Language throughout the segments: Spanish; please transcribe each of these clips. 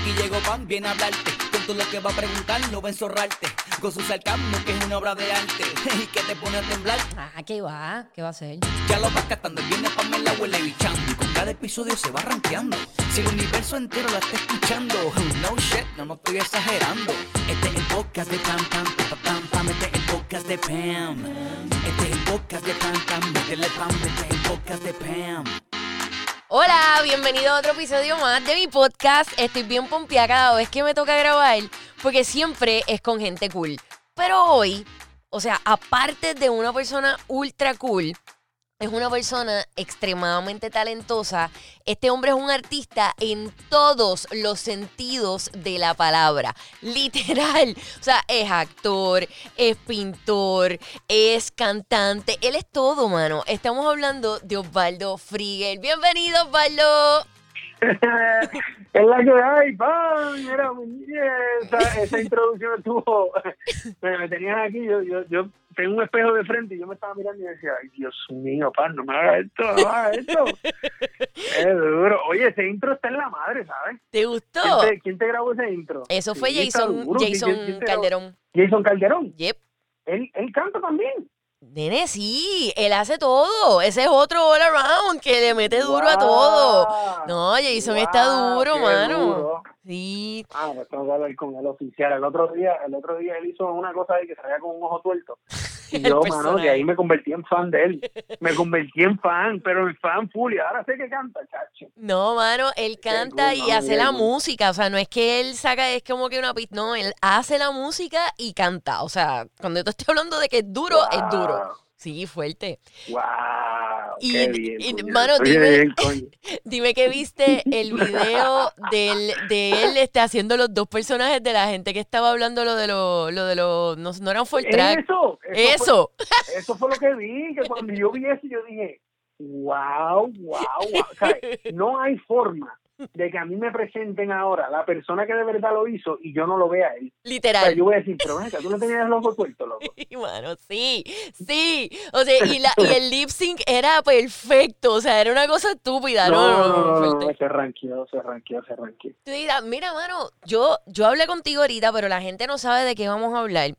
Aquí llegó Pan, viene a hablarte. Con todo lo que va a preguntar, no va a enzorrarte. Con su sarcasmo, que es una obra de arte. Y que te pone a temblar. Ah, ¿qué va? ¿Qué va a hacer? Ya lo vas captando, viene Pamela huele bichando. Y con cada episodio se va rankeando. Si el universo entero la está escuchando. No shit, no, no estoy exagerando. Este es el podcast de Pam Pam, pam Pam Pam. Este es el podcast de Pam. Este es el podcast de Pam Pam. Métele Pam, este es el podcast de Pam. Hola, bienvenido a otro episodio más de mi podcast. Estoy bien pompeada cada vez que me toca grabar porque siempre es con gente cool. Pero hoy, o sea, aparte de una persona ultra cool, es una persona extremadamente talentosa. Este hombre es un artista en todos los sentidos de la palabra. Literal. O sea, es actor, es pintor, es cantante. Él es todo, mano. Estamos hablando de Osvaldo Frigel. Bienvenido, Osvaldo. es la que hay, pan, era esa, esa introducción estuvo, me, me tenías aquí, yo, yo, yo tengo un espejo de frente y yo me estaba mirando y decía, ay Dios mío, pan, no me hagas esto, no me hagas esto. es duro. Oye, ese intro está en la madre, ¿sabes? ¿Te gustó? ¿Quién te, quién te grabó ese intro? Eso fue Jason. Jason. Calderón. Jason Calderón. Yep. Él, él canta también. Nene, sí, él hace todo. Ese es otro all around que le mete duro a todo. No, Jason está Guau, duro, mano. duro. Sí. Ah, pues tengo que hablar con el oficial. El otro día, el otro día él hizo una cosa de que salía con un ojo tuerto. Y yo, mano, de ahí me convertí en fan de él. Me convertí en fan, pero en fan full. Y ahora sé que canta, chacho. No, mano, él canta y hace la música. O sea, no es que él saca, es como que una pista. No, él hace la música y canta. O sea, cuando yo te estoy hablando de que es duro, es duro. Sí, fuerte. Wow, Y- qué bien. y, mano, dime- bien. Dime que viste el video del, de él este, haciendo los dos personajes de la gente que estaba hablando lo de los, lo de los, no, no eran full track. Eso, eso, Eso. Fue, eso fue lo que vi. Que cuando yo vi eso, yo dije, wow, wow, wow. O sea, no hay forma de que a mí me presenten ahora la persona que de verdad lo hizo y yo no lo vea él. O sea, Literal. yo voy a decir, pero ven acá, tú no tenías el ojo tuerto, loco. Mano, sí, sí. O sea, y, la, y el lip sync era perfecto. O sea, era una cosa estúpida. No, no, no, no, no, se ranqueó, se ranqueó, se ranqueó. Mira, mano, yo, yo hablé contigo ahorita, pero la gente no sabe de qué vamos a hablar.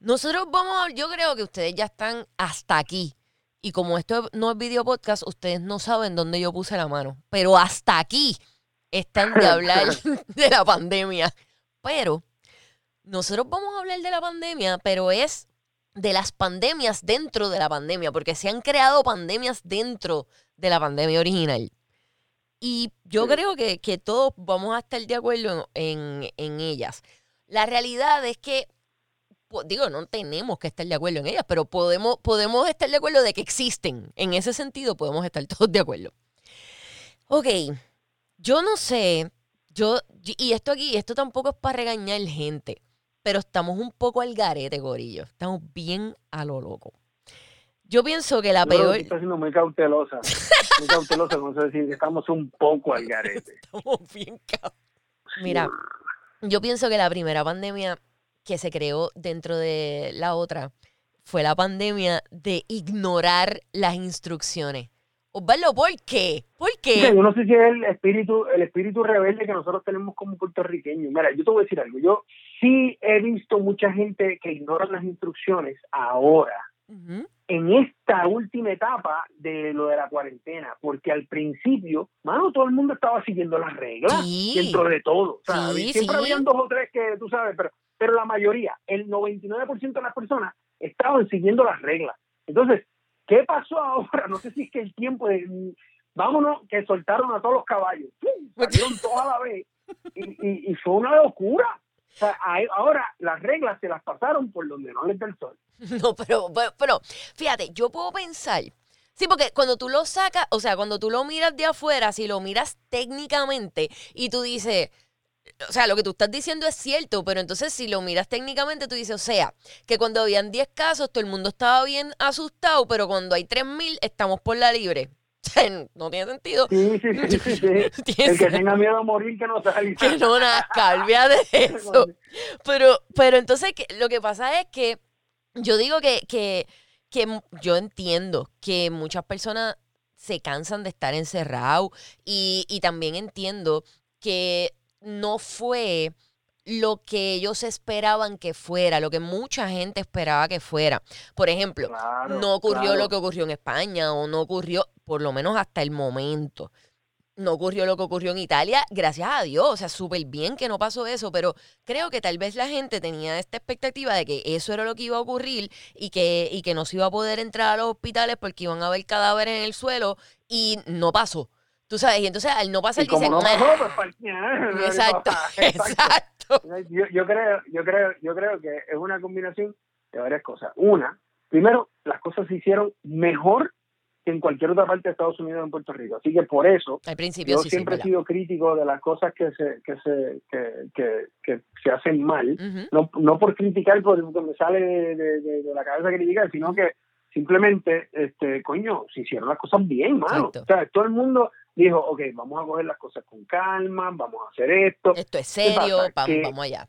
Nosotros vamos a, yo creo que ustedes ya están hasta aquí. Y como esto no es video podcast, ustedes no saben dónde yo puse la mano. Pero hasta aquí están de hablar de la pandemia. Pero nosotros vamos a hablar de la pandemia, pero es de las pandemias dentro de la pandemia, porque se han creado pandemias dentro de la pandemia original. Y yo creo que, que todos vamos a estar de acuerdo en, en ellas. La realidad es que, digo, no tenemos que estar de acuerdo en ellas, pero podemos, podemos estar de acuerdo de que existen. En ese sentido, podemos estar todos de acuerdo. Ok, yo no sé, yo, y esto aquí, esto tampoco es para regañar gente, pero estamos un poco al garete, gorillo. Estamos bien a lo loco. Yo pienso que la Yo peor... tú estás siendo muy cautelosa. Muy cautelosa, vamos a decir estamos un poco al garete. Estamos bien Mira, yo pienso que la primera pandemia que se creó dentro de la otra fue la pandemia de ignorar las instrucciones. Osvaldo, ¿por qué? ¿Por qué? yo no sé si es el espíritu, el espíritu rebelde que nosotros tenemos como puertorriqueños. Mira, yo te voy a decir algo. Yo sí he visto mucha gente que ignora las instrucciones ahora, en esta última etapa de lo de la cuarentena, porque al principio, mano, todo el mundo estaba siguiendo las reglas Sí. dentro de todo. Sí, siempre sí. habían dos o tres que tú sabes, pero, pero la mayoría, el 99% de las personas estaban siguiendo las reglas. Entonces, ¿qué pasó ahora? No sé si es que el tiempo de vámonos, que soltaron a todos los caballos. Salieron todos a la vez. Y, y, y fue una locura. Sea, ahora las reglas se las pasaron por donde no les da el sol. No, pero, pero, pero, fíjate, yo puedo pensar. Sí, porque cuando tú lo sacas, o sea, cuando tú lo miras de afuera, si lo miras técnicamente y tú dices, o sea, lo que tú estás diciendo es cierto, pero entonces si lo miras técnicamente, tú dices, o sea, que cuando habían 10 casos, todo el mundo estaba bien asustado, pero cuando hay 3.000, estamos por la libre. No tiene sentido. Sí, sí, sí, El que tenga miedo a morir, que no salga. que no nazca, olvídate de eso. Pero, pero entonces lo que pasa es que yo digo que, que, que yo entiendo que muchas personas se cansan de estar encerrados y, y también entiendo que no fue lo que ellos esperaban que fuera, lo que mucha gente esperaba que fuera. Por ejemplo, Claro, no ocurrió claro. lo que ocurrió en España o no ocurrió, por lo menos hasta el momento. No ocurrió lo que ocurrió en Italia, gracias a Dios, o sea, súper bien que no pasó eso, pero creo que tal vez la gente tenía esta expectativa de que eso era lo que iba a ocurrir y que, y que no se iba a poder entrar a los hospitales porque iban a haber cadáveres en el suelo y no pasó. Tú sabes, y entonces al no pasar Y como dicen, no pasó, pues para exacto, exacto. Yo, yo creo, yo creo, yo creo que es una combinación de varias cosas. Una, primero, las cosas se hicieron mejor que en cualquier otra parte de Estados Unidos o en Puerto Rico. Así que por eso Al principio yo sí, sí, siempre he ¿verdad? sido crítico de las cosas que se que se que, que, que se hacen mal. Ujú. No, no por criticar porque me sale de, de- de- de la cabeza criticar, sino que simplemente, este, coño, se hicieron las cosas bien, mano. Exacto. O sea, todo el mundo dijo, ok, vamos a coger las cosas con calma, vamos a hacer esto. Esto es ¿Qué serio, vamos, Que- vamos allá.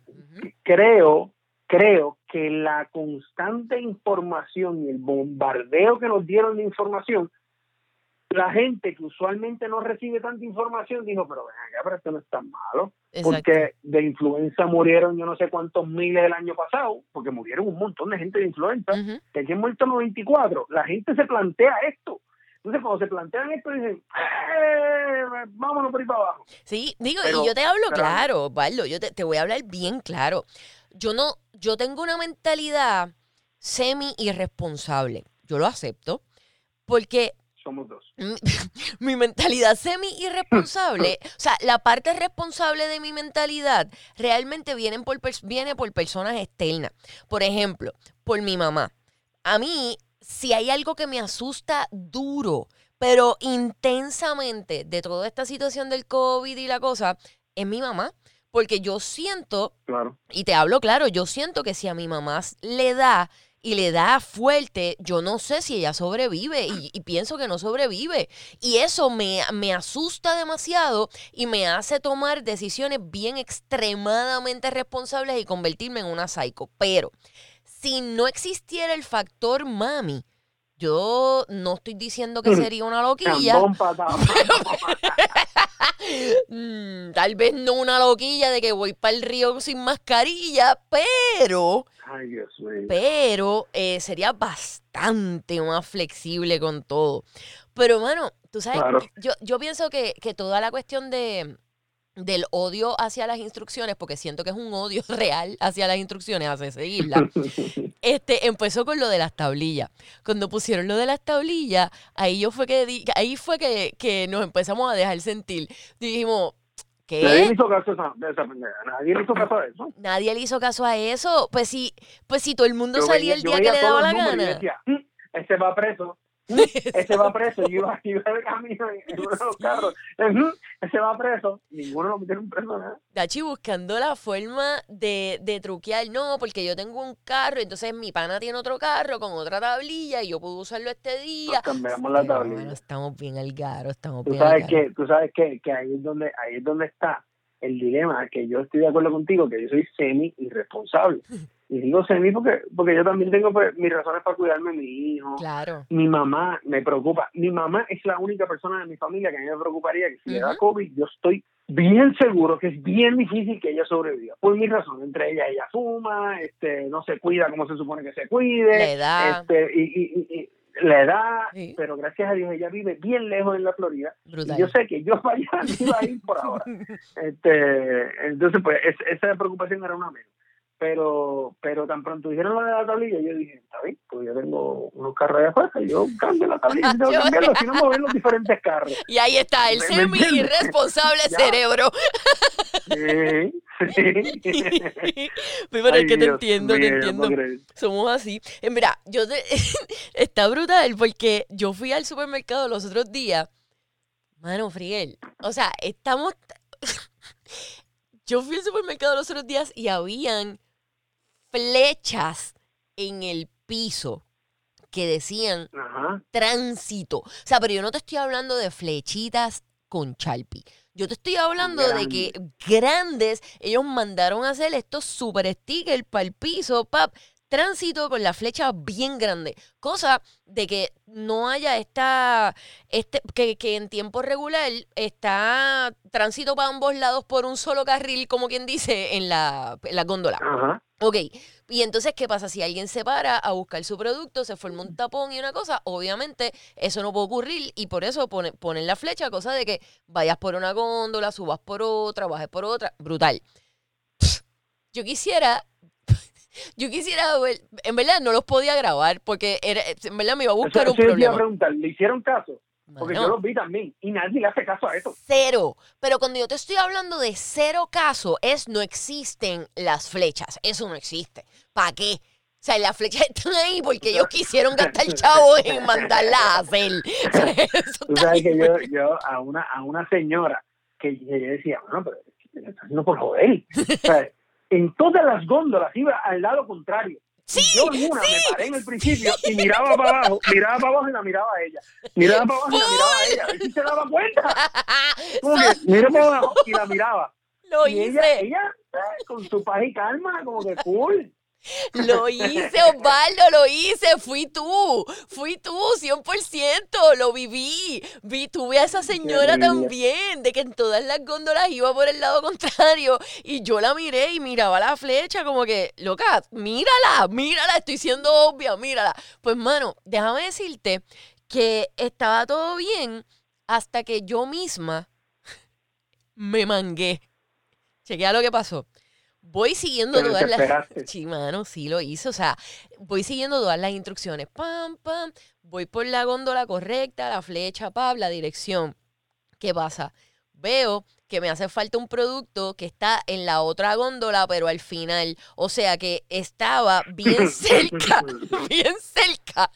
Creo, creo que la constante información y el bombardeo que nos dieron de información, la gente que usualmente no recibe tanta información dijo, pero ven acá, pero esto no es tan malo, Exacto. porque de influenza murieron yo no sé cuántos miles el año pasado, porque murieron un montón de gente de influenza, Ujú. que aquí han muerto 94, la gente se plantea esto. Entonces, cuando se plantean esto, dicen, "Eh, vámonos por ahí para abajo. Sí, digo, Pero- y yo te hablo pero- claro, Osvaldo, yo te, te voy a hablar bien claro. Yo no, yo tengo una mentalidad semi irresponsable. Yo lo acepto, porque Somos dos. mi, mi mentalidad semi irresponsable, o sea, la parte responsable de mi mentalidad realmente viene por, viene por personas externas. Por ejemplo, por mi mamá. A mí, si hay algo que me asusta duro, pero intensamente de toda esta situación del COVID y la cosa, es mi mamá. Porque yo siento Claro. y te hablo claro, yo siento que si a mi mamá le da y le da fuerte, yo no sé si ella sobrevive y, y pienso que no sobrevive. Y eso me, me asusta demasiado y me hace tomar decisiones bien extremadamente responsables y convertirme en una psycho. Pero si no existiera el factor mami, yo no estoy diciendo que sería una loquilla. Mm, tal vez no una loquilla de que voy para el río sin mascarilla, pero, Ay, Dios mío. pero eh, sería bastante más flexible con todo. Pero, bueno, tú sabes, Claro. yo, yo pienso que, que toda la cuestión de del odio hacia las instrucciones, porque siento que es un odio real hacia las instrucciones, hacia seguirlas, este, empezó con lo de las tablillas. Cuando pusieron lo de las tablillas, ahí yo fue que di- ahí fue que, que nos empezamos a dejar sentir. Dijimos, Nadie le ¿qué? hizo caso a pendeja. Nadie le hizo caso a eso. Nadie le hizo caso a eso. Pues si, pues si todo el mundo Yo salía veía- el día que le daba la gana. decía, "Mm, ese va preso. Ese va preso. Yo iba, iba de camino en, uno de los carros. "Mm, ese va preso. Ninguno lo metieron preso, nada. Dachi buscando la forma de, de truquear, no, porque yo tengo un carro, entonces mi pana tiene otro carro con otra tablilla y yo puedo usarlo este día. Nos cambiamos la tablilla. bueno, estamos bien al garo, estamos Tú bien al sabes garo. que, tú sabes que, que ahí es donde, ahí es donde está el dilema, que yo estoy de acuerdo contigo, que yo soy semi irresponsable. Y digo semi porque, porque yo también tengo pues, mis razones para cuidarme de mi hijo. Claro. Mi mamá me preocupa. Mi mamá es la única persona de mi familia que a mí me preocuparía que si le da. COVID, yo estoy bien seguro que es bien difícil que ella sobreviva. Por mi razón, entre ella, ella fuma, este, no se cuida como se supone que se cuide, La edad. este, y, y, y- y la edad, Sí. pero gracias a Dios ella vive bien lejos en la Florida. Brutal. Y yo sé que yo no iba a ir por ahora. Este, entonces, pues, es- esa preocupación era una menos. Pero, pero tan pronto dijeron lo de la tablilla, yo dije, está bien, pues yo tengo unos carros allá afuera, yo cambio la tablilla, tengo que Yo- cambiarlo, si no me ven los diferentes carros. Y ahí está, el ¿Me- me semi irresponsable cerebro. Sí, sí. Pero es que te entiendo, te entiendo. Somos así. Eh, mira, yo te- está brutal porque yo fui al supermercado los otros días. Mano, Friel. O sea, estamos. yo fui al supermercado los otros días y habían flechas en el piso que decían Ajá. tránsito. O sea, pero yo no te estoy hablando de flechitas con Charpi. Yo te estoy hablando de que grandes, ellos mandaron a hacer estos super stickers para el piso, pap, tránsito con la flecha bien grande. Cosa de que no haya esta, este, que, que en tiempo regular está tránsito para ambos lados por un solo carril, como quien dice, en la, en la góndola. Ajá. Ok, y entonces, ¿qué pasa? Si alguien se para a buscar su producto, se forma un tapón y una cosa, obviamente eso no puede ocurrir y por eso pone- ponen la flecha, cosa de que vayas por una góndola, subas por otra, bajes por otra, brutal. Yo quisiera, yo quisiera, en verdad no los podía grabar porque era, en verdad me iba a Eso, buscar eso un a problema. preguntar, ¿le hicieron caso? Porque Mano. yo los vi también y nadie le hace caso a eso. Cero. Pero cuando yo te estoy hablando de cero caso, es no existen las flechas. Eso no existe. ¿Para qué? O sea, las flechas están ahí porque ellos quisieron gastar chavos en mandarlas a hacer. Eso Tú sabes que yo, yo a una a una señora que yo decía, bueno, pero me está haciendo por joder. O sea, en todas las góndolas iba al lado contrario. Sí, yo en una me paré en el principio y miraba para abajo, miraba para abajo y la miraba a ella. Miraba para abajo y la miraba a ella. A ver si se daba cuenta. Como que mira para abajo y la miraba. Lo y ella, hice, ella eh, con su paz y calma, como que cool. Lo hice, Osvaldo, lo hice. Fui tú, fui tú, 100%. Lo viví. Vi, tuve a esa señora también, de que en todas las góndolas iba por el lado contrario. Y yo la miré y miraba la flecha, como que, loca, mírala, mírala, estoy siendo obvia, mírala. Pues, mano, déjame decirte que estaba todo bien hasta que yo misma me mangué. Chequea lo que pasó. Voy siguiendo todas las. Sí, mano, sí lo hice. O sea, voy siguiendo todas las instrucciones. Pam, pam. Voy por la góndola correcta, la flecha, pam, la dirección. ¿Qué pasa? Veo que me hace falta un producto que está en la otra góndola, pero al final. O sea que estaba bien cerca, bien cerca,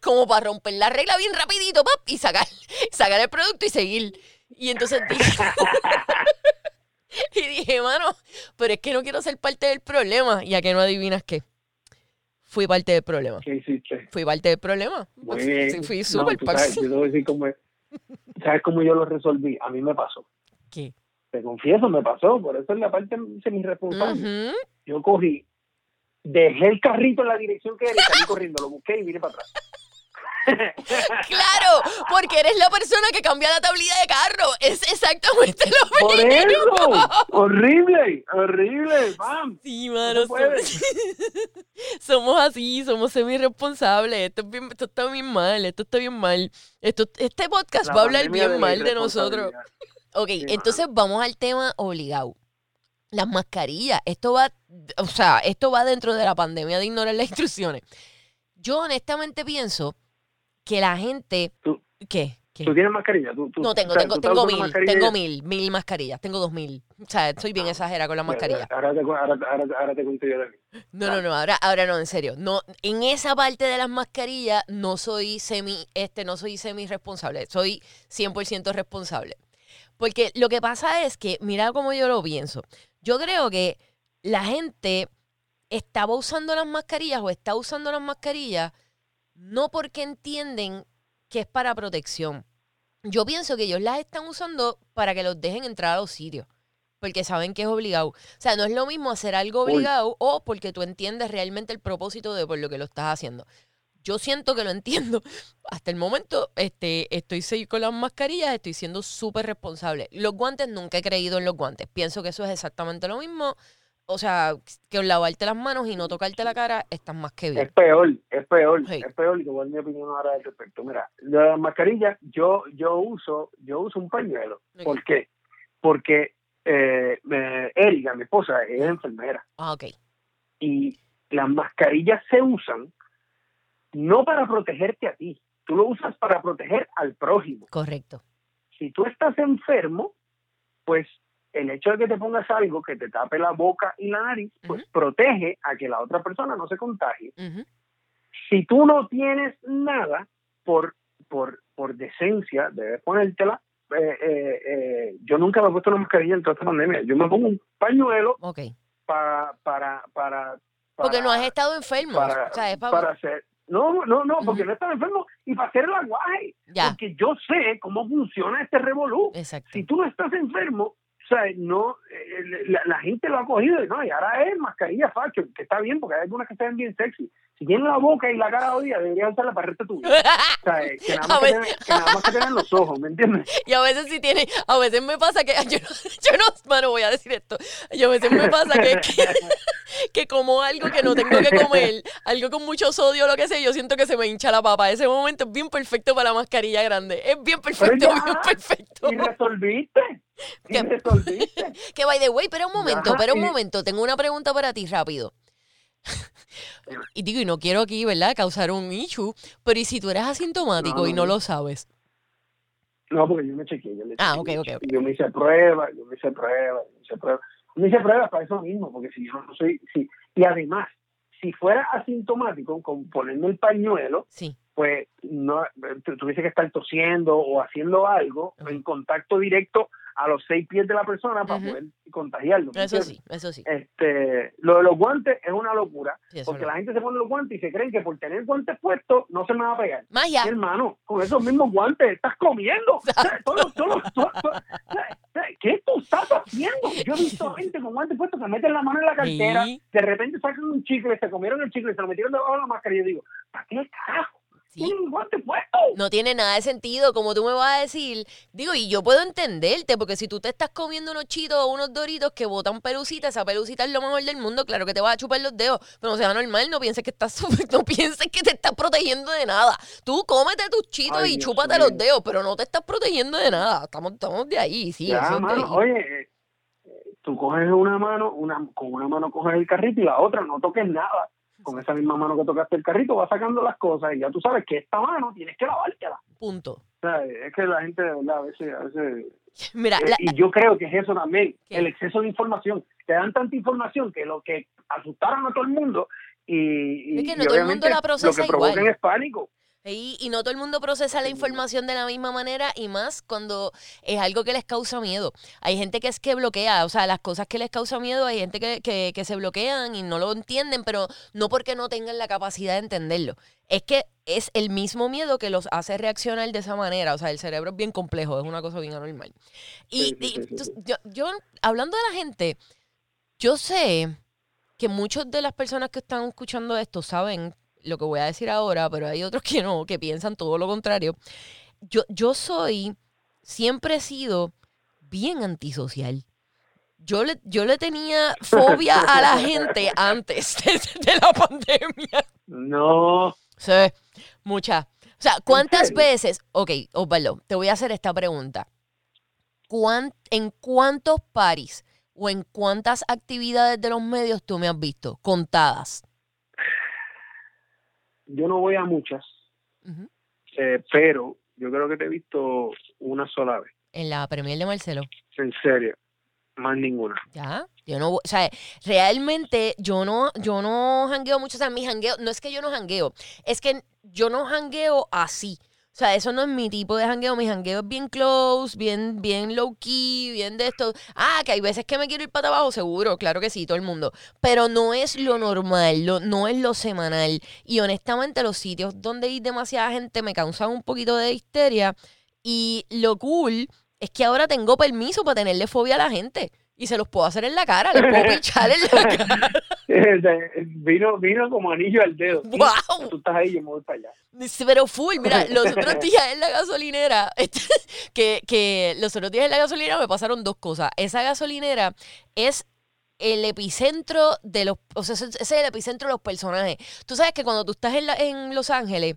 como para romper la regla bien rapidito, pap, y sacar, sacar el producto y seguir. Y entonces dije, y dije, mano, pero es que no quiero ser parte del problema. Y a que no adivinas qué. Fui parte del problema. ¿Qué hiciste? Fui parte del problema. Muy bien. Sí, fui No, súper sabes, parte. yo te voy a decir cómo es. ¿Sabes cómo yo lo resolví? A mí me pasó. ¿Qué? Te confieso, me pasó. Por eso es la parte semi-responsable. Ujú. Yo cogí, dejé el carrito en la dirección que era y salí corriendo. Lo busqué y vine para atrás. Claro, porque eres la persona que cambia la tablilla de carro. Es exactamente lo ¡Por mismo. eso! ¡Horrible! ¡Horrible! ¡Pam! Sí, No mano. puede. somos, somos así, somos semi-responsables. Esto, es bien- esto está bien mal, esto está bien mal. Esto, este podcast La va a hablar bien mal de nosotros. Ok, Sí, entonces vamos al tema obligado. Las mascarillas. Esto va, o sea, esto va dentro de la pandemia de ignorar las instrucciones. Yo honestamente pienso que la gente. Tú- ¿Qué? ¿Qué? ¿Tú tienes mascarilla? ¿Tú, tú, No tengo, o sea, tengo, tengo mil, mascarilla? tengo mil, mil mascarillas, tengo dos mil. O sea, soy bien Ah, exagerada con las mascarillas. Ahora te, ahora, ahora, ahora te cuento yo de mí. No, no, no, ahora, ahora no, en serio. No, en esa parte de las mascarillas no soy semi, este, no soy semi responsable, soy 100% responsable. Porque lo que pasa es que, mira cómo yo lo pienso. Yo creo que la gente estaba usando las mascarillas o está usando las mascarillas no porque entienden que es para protección. Yo pienso que ellos las están usando para que los dejen entrar a los sitios. Porque saben que es obligado. O sea, no es lo mismo hacer algo Uy. obligado o porque tú entiendes realmente el propósito de por lo que lo estás haciendo. Yo siento que lo entiendo. Hasta el momento este, estoy con las mascarillas, estoy siendo súper responsable. Los guantes, nunca he creído en los guantes. Pienso que eso es exactamente lo mismo. O sea, que lavarte las manos y no tocarte la cara, estás más que bien. Es peor, es peor, Sí. es peor dar mi opinión ahora al respecto. Mira, la mascarilla, yo yo uso yo uso un pañuelo. ¿Por qué? Porque eh, Erika, mi esposa, es enfermera Ah, ok. y las mascarillas se usan no para protegerte a ti, tú lo usas para proteger al prójimo. Correcto. Si tú estás enfermo, pues el hecho de que te pongas algo que te tape la boca y la nariz, pues protege a que la otra persona no se contagie. Si tú no tienes nada por por por decencia debes ponértela eh, eh, eh, yo nunca me he puesto una mascarilla en toda esta pandemia yo me pongo un pañuelo Ok. para para para Porque para- no has estado enfermo. para, o sea, es para... para hacer no no no porque Ujú. no estaba enfermo y para hacer el aguaje Ya. porque yo sé cómo funciona este revolú Exacto. si tú no estás enfermo o sea, no, eh, la, la gente lo ha cogido y no, y ahora es mascarilla facho, que está bien porque hay algunas que se ven bien sexy. Si tienen la boca y la cara odia, deberías usarla para el resto de tu vida. O sea, eh, que nada, más que, que nada más que tener los ojos, ¿me entiendes? Y a veces sí tiene, a veces me pasa que, yo no, yo no, mano, voy a decir esto, yo a veces me pasa que, que, que como algo que no tengo que comer, algo con mucho sodio lo que sea, yo siento que se me hincha la papa. Ese momento es bien perfecto para la mascarilla grande, es bien perfecto, ya. bien perfecto. Y resolviste. Y ¿Qué? resolviste. Que by the way, pero un momento, pero un y- momento, tengo una pregunta para ti rápido. y digo, y no quiero aquí, ¿verdad?, causar un issue, pero ¿y si tú eres asintomático No, y no, lo sabes? No, porque yo me chequeé. Yo me Ah, chequeé, ok, ok. Yo me hice pruebas, yo me hice pruebas, yo me hice pruebas. Me hice pruebas para eso mismo, porque si yo no soy. Si, y además, si fuera asintomático, con ponerme el pañuelo, Sí. Pues no tu- tuviese que estar tosiendo o haciendo algo en contacto directo a los seis pies de la persona para poder contagiarlo. ¿me Eso sí, eso sí. Este, lo de los guantes es una locura, Sí, porque no. la gente se pone los guantes y se creen que por tener guantes puestos no se me va a pegar. Sí, hermano, con esos mismos guantes estás comiendo. ¿Qué tú estás haciendo? Yo he visto gente con guantes puestos que meten la mano en la cartera, de repente sacan un chicle, se comieron el chicle, se lo metieron debajo de la máscara y yo digo, ¿para qué carajo? Sí. Tienen un guante puesto. No tiene nada de sentido, como tú me vas a decir. Digo, y yo puedo entenderte, porque si tú te estás comiendo unos chitos o unos doritos que botan pelucita, esa pelucita es lo mejor del mundo, claro que te vas a chupar los dedos, pero no sea normal, no pienses que estás no pienses que te estás protegiendo de nada. Tú cómete tus chitos Ay, y Dios chúpate los dedos, pero no te estás protegiendo de nada. Estamos, estamos de ahí, sí, ya, mano, ahí. oye, eh, tú coges una mano, una, con una mano coges el carrito y la otra no toques nada. Con esa misma mano que tocaste el carrito vas sacando las cosas y ya tú sabes que esta mano tienes que lavártela. Punto. O sea, es que la gente, de verdad, a veces, a veces Mira, Eh, la- y yo creo que es eso también, ¿Qué? el exceso de información. Te dan tanta información que lo que asustaron a todo el mundo y, y- Es que no y todo el mundo la procesa lo que provocan igual. es pánico. Y, y no todo el mundo procesa la información de la misma manera y más cuando es algo que les causa miedo. Hay gente que es que bloquea, o sea, las cosas que les causa miedo, hay gente que, que, que se bloquean y no lo entienden, pero no porque no tengan la capacidad de entenderlo. Es que es el mismo miedo que los hace reaccionar de esa manera. O sea, el cerebro es bien complejo, es una cosa bien anormal. Y, y. Yo, yo, hablando de la gente, yo sé que muchas de las personas que están escuchando esto saben lo que voy a decir ahora, pero hay otros que no, que piensan todo lo contrario. Yo, yo soy, siempre he sido bien antisocial. Yo le, yo le tenía fobia a la gente antes de, de la pandemia. No, Sí, muchas. O sea, ¿cuántas veces? Ok, Osvaldo, te voy a hacer esta pregunta. ¿Cuán- ¿En cuántos paris o en cuántas actividades de los medios tú me has visto? Contadas. Yo no voy a muchas, eh, pero yo creo que te he visto una sola vez, En la premier de Marcelo. en serio, más ninguna. Ya, yo no, o sea, realmente yo no, yo no jangueo mucho, o sea, mi jangueo, no es que yo no jangueo, es que yo no jangueo así. O sea, eso no es mi tipo de jangueo, mi jangueo es bien close, bien, bien low key, bien de esto. Ah, que hay veces que me quiero ir para abajo, seguro, claro que sí, todo el mundo. Pero no es lo normal, no es lo semanal. Y honestamente los sitios donde hay demasiada gente me causan un poquito de histeria. Y lo cool es que ahora tengo permiso para tenerle fobia a la gente. Y se los puedo hacer en la cara, les puedo pichar en la cara. vino, vino como anillo al dedo. ¡Wow! Tú estás ahí, yo me voy para allá. Pero full, mira, los otros días en la gasolinera, que, que los otros días en la gasolinera me pasaron dos cosas. Esa gasolinera es el epicentro de los, o sea, ese es el epicentro de los personajes. Tú sabes que cuando tú estás en, la- en Los Ángeles,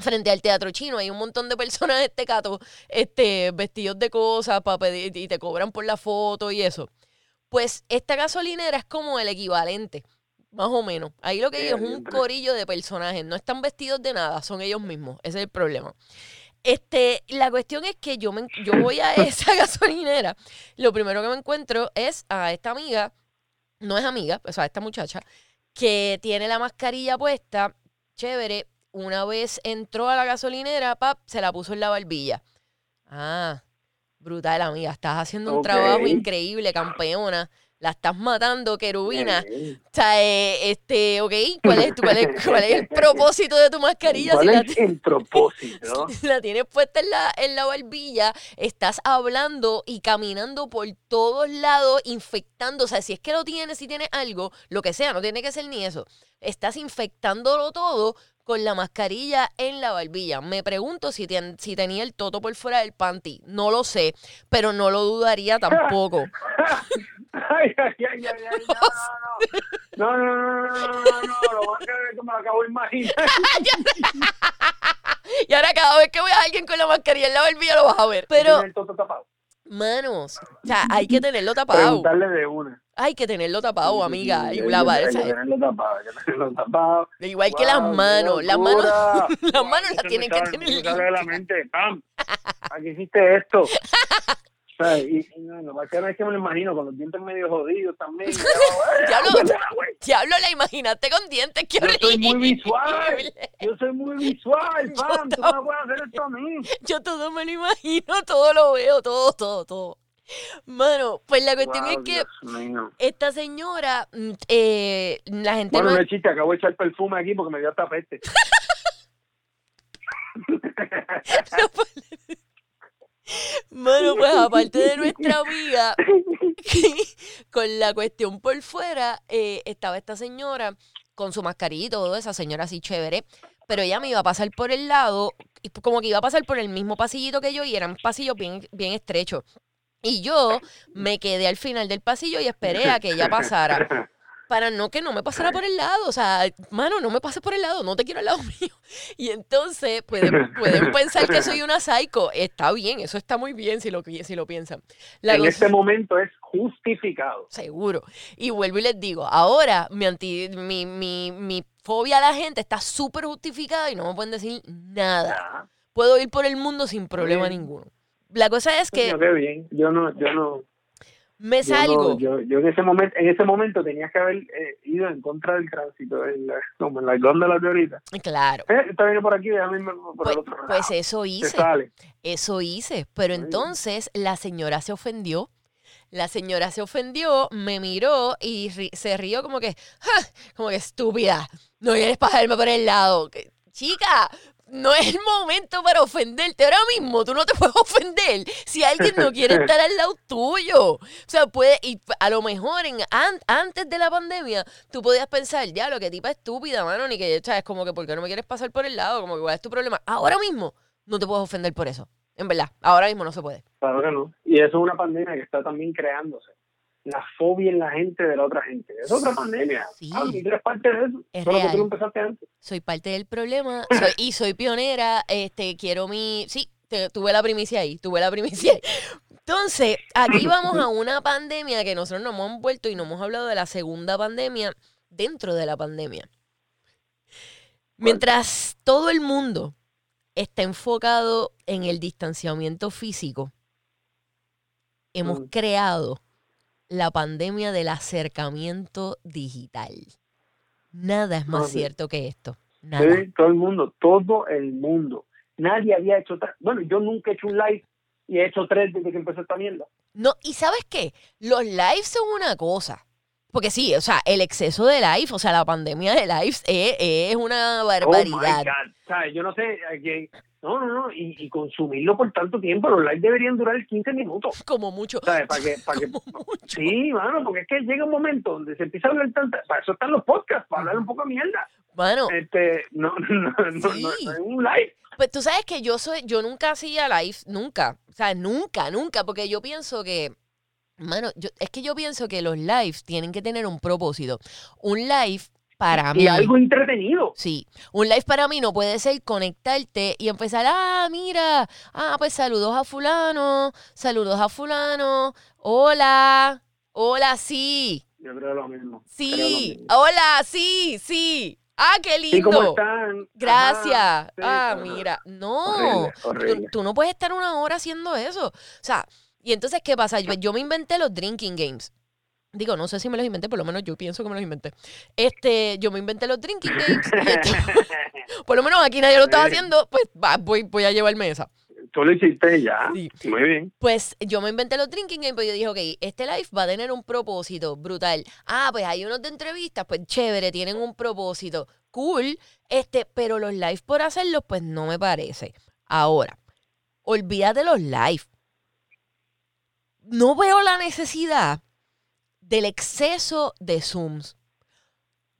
frente al teatro chino, hay un montón de personas de este cato, este, vestidos de cosas para pedir y te cobran por la foto y eso. Pues esta gasolinera es como el equivalente, más o menos. Ahí lo que hay es un corillo de personajes, no están vestidos de nada, son ellos mismos, ese es el problema. Este, la cuestión es que yo, me, yo voy a esa gasolinera, lo primero que me encuentro es a esta amiga, no es amiga, o sea, esta muchacha, que tiene la mascarilla puesta, chévere, una vez entró a la gasolinera, pap, se la puso en la barbilla. Ah, brutal, amiga, estás haciendo un trabajo increíble, campeona. La estás matando, querubina. O sea, eh, este, ok, ¿cuál es, cuál, es, cuál es el propósito de tu mascarilla? ¿Cuál Si la, es el propósito? si la tienes puesta en la, en la barbilla, estás hablando y caminando por todos lados, infectando. O sea, si es que lo tienes, si tienes algo, lo que sea, no tiene que ser ni eso. Estás infectándolo todo con la mascarilla en la barbilla. Me pregunto si, tien- si tenía el toto por fuera del panty. No lo sé, pero no lo dudaría tampoco. Ay, ay, ay, ay, ay, no, no, no, no, no, no, no, no, no, lo más que me lo acabo de imaginar. Y ahora cada vez que veas a alguien con la mascarilla en la barbilla lo vas a ver. Pero, Tiene el toto tapado. manos, o sea, hay que tenerlo tapado. Preguntarle de una. Hay que tenerlo tapado, amiga. Hay que- hay tenerlo tapado, hay que tenerlo tapado. Igual que las manos. Las manos, locura. las manos eso las me tienen que tener me sale de la mente, ¡pam! ¿A qué hiciste esto? Y, y no, lo que es que me lo imagino con los dientes medio jodidos también. Diablo, güey. Diablo, la imaginaste con dientes. Qué Yo soy muy visual. Yo soy muy visual, Yo pam. Tú no puedes hacer esto a mí. Yo todo me lo imagino, todo lo veo, todo, todo, todo. Mano, pues la cuestión Wow, es que esta señora, mm, eh, la gente Bueno, no... no es chiste, acabo de echar perfume aquí porque me dio hasta peste. Pues aparte de nuestra amiga, con la cuestión por fuera, eh, estaba esta señora con su mascarilla y todo, esa señora así chévere, pero ella me iba a pasar por el lado, y como que iba a pasar por el mismo pasillito que yo y eran pasillos bien, bien estrechos. Y yo me quedé al final del pasillo y esperé a que ella pasara. Para no que no me pasara por el lado. O sea, mano, no me pases por el lado, no te quiero al lado mío. Y entonces pueden, pueden pensar que soy una psycho. Está bien, eso está muy bien si lo, si lo piensan. La en este momento es justificado. Seguro. Y vuelvo y les digo, ahora mi, anti, mi, mi, mi fobia a la gente está súper justificada y no me pueden decir nada. Puedo ir por el mundo sin problema Bien. ninguno. La cosa es que qué bien. Yo no, yo no. Me salgo. yo, yo en ese momento, en ese momento tenías que haber eh, ido en contra del tránsito, en la, como en la góndola de ahorita. Claro. Eh, está bien por aquí, déjame irme por Pues, el otro lado. pues eso hice. Eso hice, pero entonces la señora se ofendió. La señora se ofendió, me miró y ri- se rió como que, "Ja", como que estúpida. No quieres pasarme por el lado. Chica, no es el momento para ofenderte. Ahora mismo tú no te puedes ofender si alguien no quiere estar al lado tuyo. O sea, puede, y a lo mejor en, an- antes de la pandemia, tú podías pensar, ya, lo que tipa estúpida, mano, ni que, ¿sabes? Como que, ¿por qué no me quieres pasar por el lado? Como que, ¿cuál es tu problema? Ahora mismo, no te puedes ofender por eso. En verdad, ahora mismo no se puede. Claro que no. Y eso es una pandemia que está también creándose. La fobia en la gente de la otra gente. Es otra pandemia. Sí. Ah, y eres parte de eso. Es Solo que tú lo empezaste antes. Soy parte del problema soy- y soy pionera. Este, quiero mi. Sí, te- tuve la primicia ahí, tuve la primicia ahí. Entonces, aquí vamos a una pandemia que nosotros nos hemos vuelto y no hemos hablado de la segunda pandemia dentro de la pandemia. Mientras todo el mundo está enfocado en el distanciamiento físico, hemos Mm. creado la pandemia del acercamiento digital. Nada es más cierto que esto. Nada. Sí, todo el mundo, todo el mundo. Nadie había hecho Bueno, yo nunca he hecho un live y he hecho tres desde que empezó esta mierda. No, y ¿sabes qué? Los lives son una cosa. Porque sí, o sea, el exceso de live, o sea, la pandemia de lives es, es una Oh barbaridad. my God. ¿Sabes? Yo no sé. eh, que- No, no, no. Y, y consumirlo por tanto tiempo. Los lives deberían durar 15 minutos. Como mucho. ¿Sabes? Para que, para que. Sí, mano, porque es que llega un momento donde se empieza a hablar tanta. Para eso están los podcasts, para hablar un poco de mierda. Bueno, Este, no, no, no, no, no es un live. pues tú sabes que yo soy, yo nunca hacía live, nunca. O sea, nunca, nunca, porque yo pienso que, mano, yo, es que yo pienso que los lives tienen que tener un propósito. Un live para mí. Y algo entretenido. Sí, un live para mí no puede ser conectarte y empezar, ah, mira, ah, pues saludos a fulano, saludos a fulano, hola, hola, sí, Yo creo lo mismo. lo sí, mismo. hola, sí, sí, ah, qué Sí, ¿cómo lindo, están? gracias, Ajá, sí, ah, ajá. mira, no, Horrible, tú, tú no puedes estar una hora haciendo eso, o sea, y entonces, ¿qué pasa? Yo, yo me inventé los drinking games. Digo, no sé si me los inventé, por lo menos yo pienso que me los inventé. Este, yo me inventé los drinking games. y esto- por lo menos aquí nadie lo estaba haciendo, pues va, voy, voy a llevarme esa. tú lo hiciste ya. Sí. Muy bien. Pues yo me inventé los drinking games, pues yo dije, ok, este live va a tener un propósito brutal. Ah, pues hay unos de entrevistas, pues chévere, tienen un propósito. Cool, este, pero los live por hacerlos, pues no me parece. Ahora, olvídate los live. No veo la necesidad del exceso de Zooms.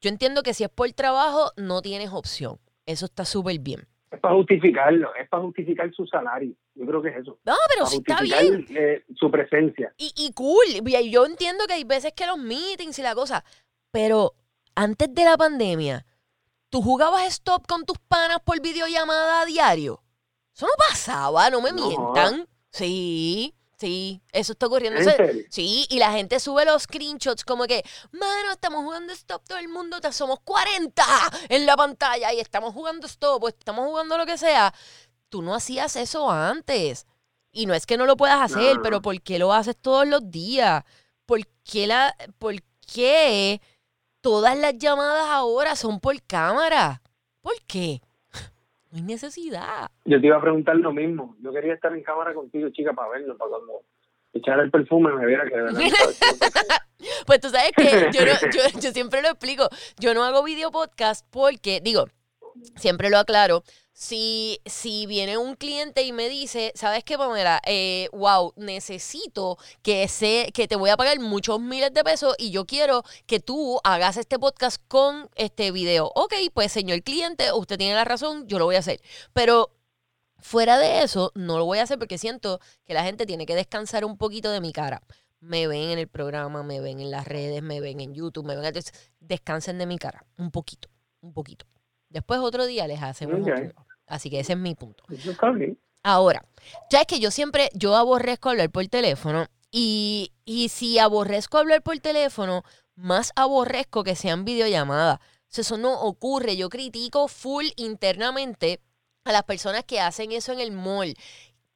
Yo entiendo que si es por trabajo, no tienes opción. Eso está súper bien. Es para justificarlo, es para justificar su salario. Yo creo que es eso. No, pero sí está bien. eh, su presencia. Y, y cool. Yo entiendo que hay veces que los meetings y la cosa. Pero antes de la pandemia, ¿tú jugabas stop con tus panas por videollamada a diario? Eso no pasaba, no me No. mientan. Sí, sí, eso está ocurriendo. Sí, y la gente sube los screenshots como que, mano, estamos jugando stop todo el mundo, te- somos 40 en la pantalla y estamos jugando stop, o estamos jugando lo que sea. Tú no hacías eso antes. Y no es que no lo puedas hacer, No. pero ¿por qué lo haces todos los días? ¿Por qué, la, ¿Por qué todas las llamadas ahora son por cámara? ¿Por qué? No hay necesidad. Yo te iba a preguntar lo mismo. Yo quería estar en cámara contigo, chica, para verlo, para cuando echara el perfume me viera que de verdad estaba- Pues tú sabes que yo, no- yo, yo siempre lo explico. Yo no hago video podcast porque, digo, siempre lo aclaro. Si, si viene un cliente y me dice, ¿sabes qué, Pamela? Eh, wow, necesito que, se, que te voy a pagar muchos miles de pesos y yo quiero que tú hagas este podcast con este video. Ok, pues señor cliente, usted tiene la razón, yo lo voy a hacer. Pero fuera de eso, no lo voy a hacer porque siento que la gente tiene que descansar un poquito de mi cara me ven en el programa, me ven en las redes, me ven en YouTube, me ven entonces, descansen de mi cara, un poquito, un poquito. Después otro día les hacemos Ok. otro. Así que ese es mi punto. Ahora, ya es que yo siempre, yo aborrezco hablar por teléfono y, y si aborrezco hablar por teléfono, más aborrezco que sean videollamadas. O sea, eso no ocurre. Yo critico full internamente a las personas que hacen eso en el mall.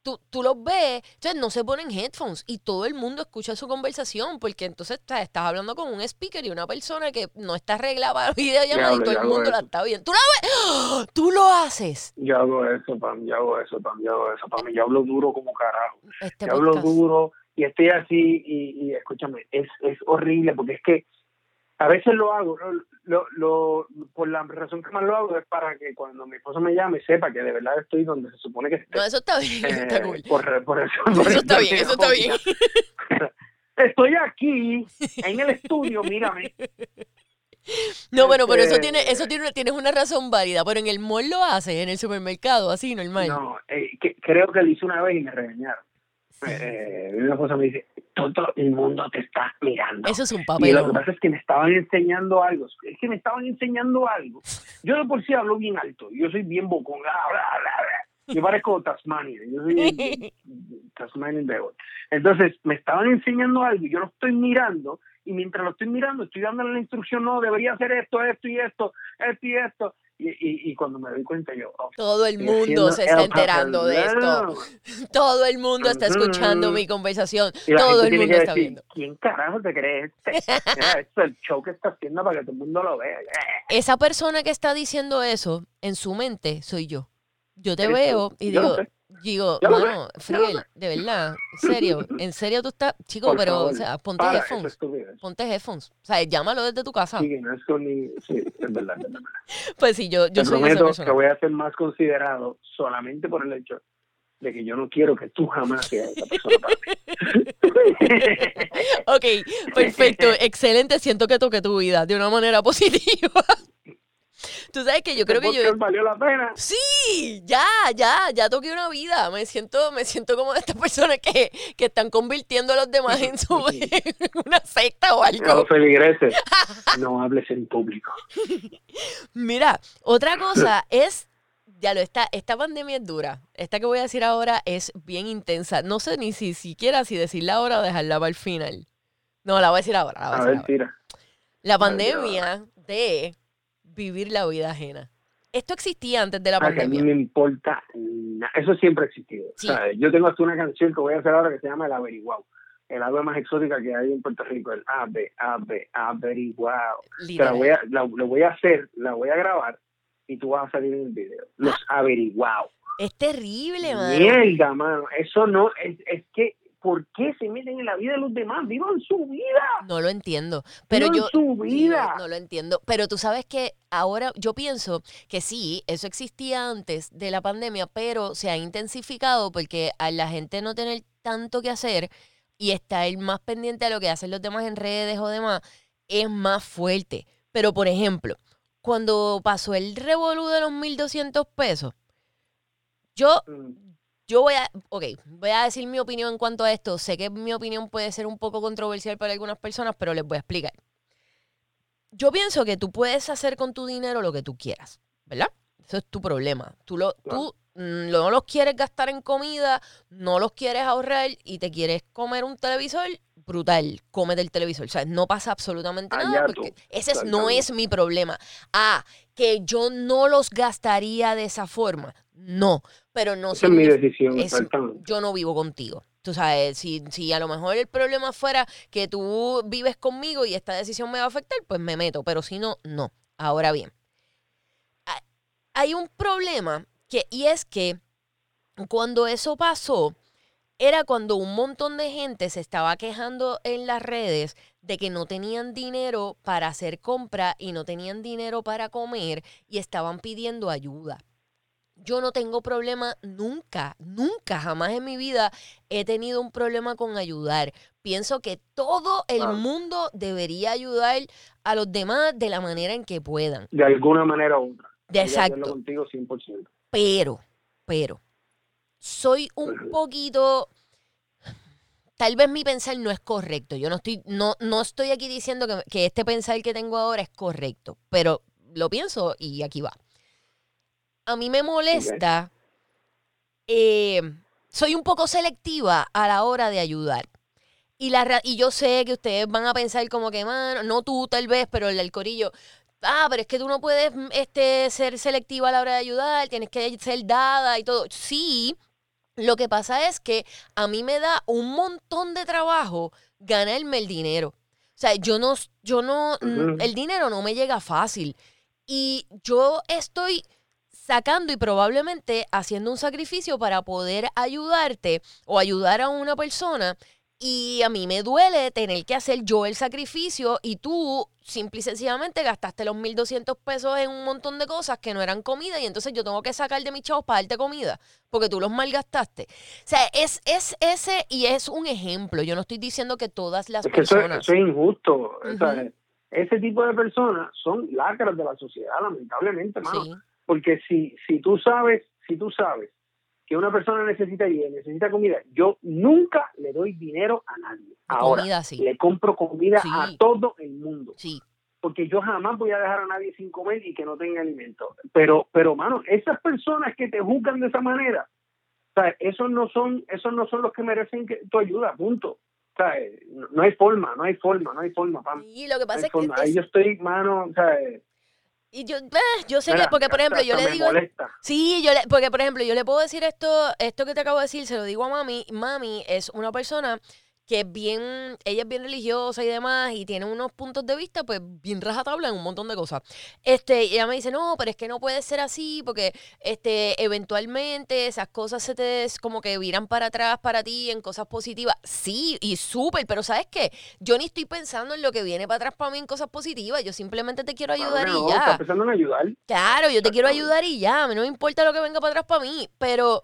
Tú, tú los ves, entonces no se ponen headphones y todo el mundo escucha su conversación porque entonces sea, estás hablando con un speaker y una persona que no está arreglada para videollamada y todo el mundo la está viendo. ¿Tú la ves? ¡Ah! ¡Tú lo haces! Yo hago eso, Pam, yo hago eso, Pam, yo hago eso, Pam. Yo hablo duro como carajo. Este yo hablo podcast. duro y estoy así y, y escúchame, es, es horrible porque es que a veces lo hago, lo, lo, lo- por la razón que más lo hago es para que cuando mi esposa me llame sepa que de verdad estoy donde se supone que esté. No, eso está bien, eso está Eh, cool. por, por eso, por Eso está bien, eso está bien. Estoy aquí en el estudio, mírame. No, bueno, pero eso Este- tiene, eso tiene, tienes una razón válida, pero en el mall lo haces, en el supermercado, así, normal. No, eh, que- creo que lo hice una vez y me regañaron. Eh, mi esposa me dice, todo el mundo te está mirando. Eso es un Y lo que pasa es que me estaban enseñando algo. Es que me estaban enseñando algo. Yo de por sí hablo bien alto. Yo soy bien bocón. bla, bla, bla. Yo parezco Tasmania. Yo soy Tasmanian Devil. Entonces, me estaban enseñando algo y yo lo estoy mirando. Y mientras lo estoy mirando, estoy dándole la instrucción, no, debería hacer esto, esto y esto, esto y esto. Y, y, y cuando me doy cuenta, yo, oh, Todo el mundo se está enterando de esto. Todo el mundo está escuchando Ujú. mi conversación. Todo el mundo está decir, viendo. ¿quién carajo te cree este? Esto es el show que está haciendo para que todo el mundo lo vea. Esa persona que está diciendo eso, en su mente, soy yo. Yo te tú. veo y Yo digo. Digo, Yo lo Frigel, de verdad, en serio, en serio tú estás, chico, Por pero, favor, o sea, ponte Para, headphones, ponte headphones. O sea, llámalo desde tu casa. Sí, no es con ni... Sí, es verdad. es verdad. Pues sí, yo, yo Te soy esa prometo que persona. voy a ser más considerado solamente por el hecho de que yo no quiero que tú jamás seas esa persona para mí. Ok, perfecto, excelente. Siento que toqué tu vida de una manera positiva. Tú sabes que yo creo que yo. valió la pena. Sí, ya, ya, ya toqué una vida. Me siento, me siento como de estas personas que, que están convirtiendo a los demás en, su, en una secta o algo. Los feligreses, no hables en público. Mira, otra cosa es, ya lo está, esta pandemia es dura. Esta que voy a decir ahora es bien intensa. No sé ni si siquiera si decirla ahora o dejarla para el final. No, la voy a decir ahora. La, voy a A decir ver, ahora. tira. La pandemia de vivir la vida ajena. Esto existía antes de la Ah, que a mí pandemia. me importa. Eso siempre ha existido. Sí. O sea, yo tengo hasta una canción que voy a hacer ahora que se llama El Averiguado. El agua más exótica que hay en Puerto Rico, el ave, ave, averiguado. Te la Literal. voy a, la, lo voy a hacer, la voy a grabar y tú vas a salir en el video. Los averiguados. Es terrible, mano. Mierda, mano. Eso no, es, es que, ¿por qué se meten en la vida de los demás? Vivan su vida. No lo entiendo. Pero Vivan yo. su vida. no lo entiendo. Pero tú sabes que ahora yo pienso que sí, eso existía antes de la pandemia, pero se ha intensificado porque a la gente no tener tanto que hacer y estar más pendiente a lo que hacen los demás en redes o demás, es más fuerte. Pero, por ejemplo, cuando pasó el revolú de los 1.200 pesos, yo Mm, yo voy a, ok, voy a decir mi opinión en cuanto a esto. Sé que mi opinión puede ser un poco controversial para algunas personas, pero les voy a explicar. Yo pienso que tú puedes hacer con tu dinero lo que tú quieras, ¿verdad? Eso es tu problema. Tú, lo, tú mm, no los quieres gastar en comida, no los quieres ahorrar y te quieres comer un televisor, brutal, cómete el televisor. O sea, no pasa absolutamente nada Allá tú. porque ese es- no es mi problema. Ah, que yo no los gastaría de esa forma. No, pero no Esa es mi decisión, es- yo no vivo contigo. Tú sabes, si, si a lo mejor el problema fuera que tú vives conmigo y esta decisión me va a afectar, pues me meto, pero si no, no. Ahora bien, ha- hay un problema que, y es que cuando eso pasó, era cuando un montón de gente se estaba quejando en las redes de que no tenían dinero para hacer compra y no tenían dinero para comer y estaban pidiendo ayuda. Yo no tengo problema nunca, nunca, jamás en mi vida he tenido un problema con ayudar. Pienso que todo el Ah. mundo debería ayudar a los demás de la manera en que puedan. De alguna manera u otra. De Exacto. contigo 100%. Pero, pero, soy un poquito. Tal vez mi pensar no es correcto. Yo no estoy, no, no estoy aquí diciendo que, que este pensar que tengo ahora es correcto. Pero lo pienso y aquí va. A mí me molesta. eh, soy un poco selectiva a la hora de ayudar. Y, la, y yo sé que ustedes van a pensar como que, mano, no tú tal vez, pero el, el corillo, ah, pero es que tú no puedes mm, este, ser selectiva a la hora de ayudar, tienes que ser dada y todo. Sí, lo que pasa es que a mí me da un montón de trabajo ganarme el dinero. O sea, yo no, yo no, mm, el dinero no me llega fácil. Y yo estoy sacando y probablemente haciendo un sacrificio para poder ayudarte o ayudar a una persona. Y a mí me duele tener que hacer yo el sacrificio y tú simple y sencillamente gastaste los 1.200 pesos en un montón de cosas que no eran comida y entonces yo tengo que sacar de mis chavos para darte comida porque tú los malgastaste. O sea, es, es ese y es un ejemplo. Yo no estoy diciendo que todas las Es que eso, personas... eso es injusto. o sea, Ujú. ese tipo de personas son lacras de la sociedad, lamentablemente, mano. Sí, Porque si, si tú sabes, si tú sabes que una persona necesita ayuda, necesita comida, yo nunca le doy dinero a nadie. Ahora, comida sí. le compro comida Sí. a todo el mundo. Sí, Porque yo jamás voy a dejar a nadie sin comer y que no tenga alimento. Pero, pero, mano, esas personas que te juzgan de esa manera, sea, esos no son, esos no son los que merecen que, tu ayuda, punto. Sea, no, no hay forma, no hay forma, no hay forma, pam. y lo que pasa es que... Ahí yo estoy, mano, sea, y yo, eh, yo sé que, porque por ejemplo, yo le digo... molesta. Sí, yo le, porque por ejemplo, yo le puedo decir esto, esto que te acabo de decir, se lo digo a mami. Mami es una persona que es bien, ella es bien religiosa y demás, y tiene unos puntos de vista, pues, bien rajatabla en un montón de cosas. Este, y ella me dice, no, pero es que no puede ser así, porque este, eventualmente esas cosas se te como que viran para atrás para ti en cosas positivas. Sí, y súper, pero ¿sabes qué? Yo ni estoy pensando en lo que viene para atrás para mí en cosas positivas. Yo simplemente te quiero Claro ayudar y ya. Está pensando en ayudar. Claro, yo te quiero ayudar y ya, a mí no me importa lo que venga para atrás para mí, pero,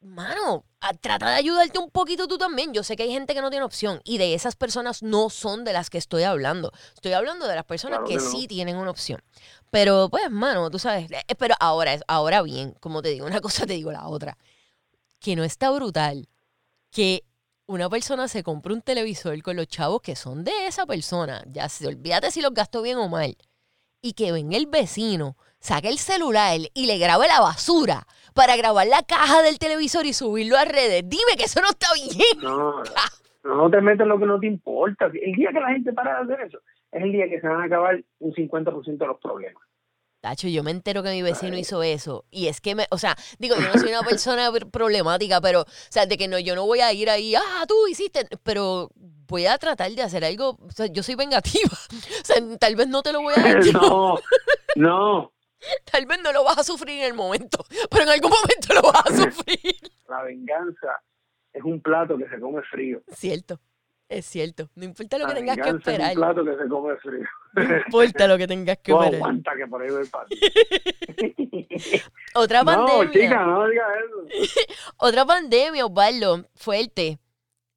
mano, a- trata de ayudarte un poquito tú también. Yo sé que hay gente que no tiene opción y de esas personas no son de las que estoy hablando. Estoy hablando de las personas Claro que, que no. sí tienen una opción. Pero, pues, mano, tú sabes, eh, pero ahora, ahora bien, como te digo una cosa, te digo la otra. Que no está brutal que una persona se compre un televisor con los chavos que son de esa persona. Ya se olvídate si los gastó bien o mal. Y que venga el vecino, saque el celular y le grabe la basura para grabar la caja del televisor y subirlo a redes. Dime que eso no está bien. No, no te metas en lo que no te importa. El día que la gente para de hacer eso, es el día que se van a acabar un 50% de los problemas. Tacho, yo me entero que mi vecino hizo eso. Y es que me, o sea, digo, yo no soy una persona pr- problemática, pero, o sea, de que no, yo no voy a ir ahí, ah, tú hiciste, pero voy a tratar de hacer algo, o sea, yo soy vengativa. O sea, tal vez no te lo voy a decir. no, no. Tal vez no lo vas a sufrir en el momento, pero en algún momento lo vas a sufrir. La venganza es un plato que se come frío. Cierto, es cierto. No importa lo La que tengas que esperar. es un plato que se come frío. No importa lo que tengas que No esperar. aguanta que por ahí va el. Otra no, pandemia. chica, no digas eso. Otra pandemia, Osvaldo, fuerte,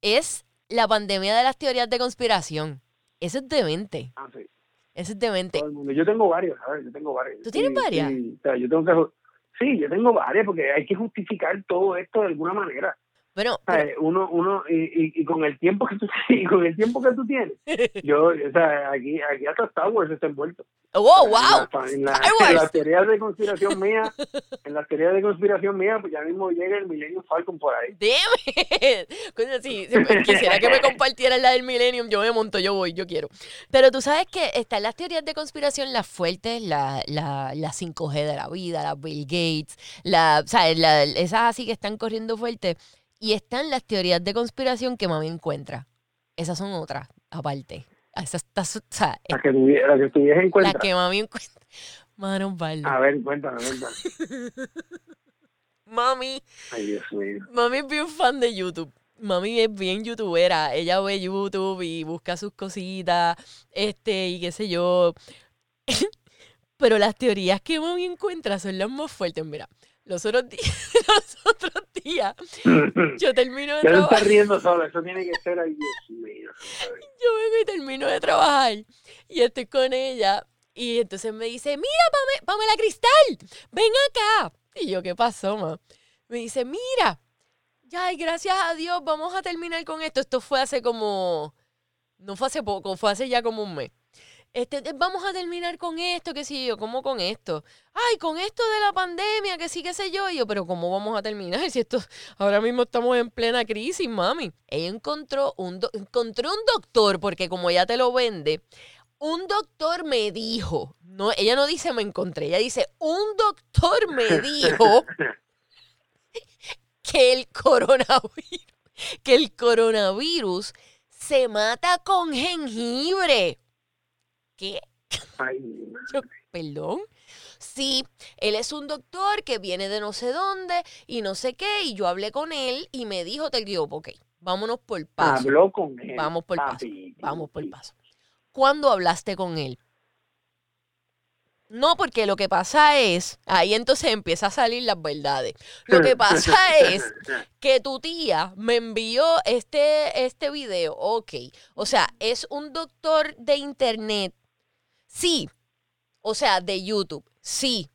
es la pandemia de las teorías de conspiración. Eso es demente. Ah, sí, Eso es demente. todo el mundo. Yo tengo varios, ¿sabes? Yo tengo varios. ¿Tú tienes Sí, varias? Sí, o sea, yo tengo que... Sí, yo tengo varias porque hay que justificar todo esto de alguna manera. Bueno, O sea, uno, uno, y, y, y con el tiempo que tú, y con el tiempo que tú tienes, yo, o sea, aquí, aquí hasta Star Wars está envuelto. ¡Oh, En wow! la- En, la- las teorías de conspiración mía, en las teorías de conspiración mía, pues ya mismo llega el Millennium Falcon por ahí. Damn it. Sí, pues, quisiera que me compartieran la del Millennium. Yo me monto, yo voy, yo quiero. Pero tú sabes que están las teorías de conspiración, las fuertes, la, la, la 5G de la vida, las Bill Gates, la, ¿sabes? La- esas así que están corriendo fuerte. Y están las teorías de conspiración que mami encuentra. Esas son otras, aparte. Esas, estas- o sea, La que tu, la que tu vieja las encuentra. que mami encuentra. Mano, Osvaldo. A ver, cuéntame, cuéntame. Mami. Ay, Dios mío. Mami es bien fan de YouTube. Mami es bien youtubera. Ella ve YouTube y busca sus cositas, este, y qué sé yo. Pero las teorías que mami encuentra son las más fuertes. Mira, los otros días, los otros días, yo termino de Ya no está trabajar. riendo solo, eso tiene que ser, mío. Yo vengo y termino de trabajar y estoy con ella. Y entonces me dice, mira, Pame- Pamela Cristal, ven acá. Y yo, ¿qué pasó, ma? Me dice, mira, ya, gracias a Dios, vamos a terminar con esto. Esto fue hace como, no fue hace poco, fue hace ya como un mes. Este, vamos a terminar con esto, qué sé yo, ¿cómo con esto? Ay, con esto de la pandemia, que sí, qué sé yo. Y yo, pero ¿cómo vamos a terminar si esto, ahora mismo estamos en plena crisis, mami? Ella encontró un, do- encontró un doctor, porque como ella te lo vende, un doctor me dijo, no, ella no dice me encontré, ella dice, un doctor me dijo que el coronavirus, que el coronavirus se mata con jengibre. ¿Qué? Ay, Yo, perdón. Sí, él es un doctor que viene de no sé dónde y no sé qué, y yo hablé con él y me dijo, te digo, ok, vámonos por paso. habló con él. Vamos por paso. papi. Vamos por paso. ¿Cuándo hablaste con él? No, porque lo que pasa es, ahí entonces empieza a salir las verdades. Lo que pasa es que tu tía me envió este, este video. Ok. O sea, es un doctor de internet. Sí. O sea, de YouTube. Sí.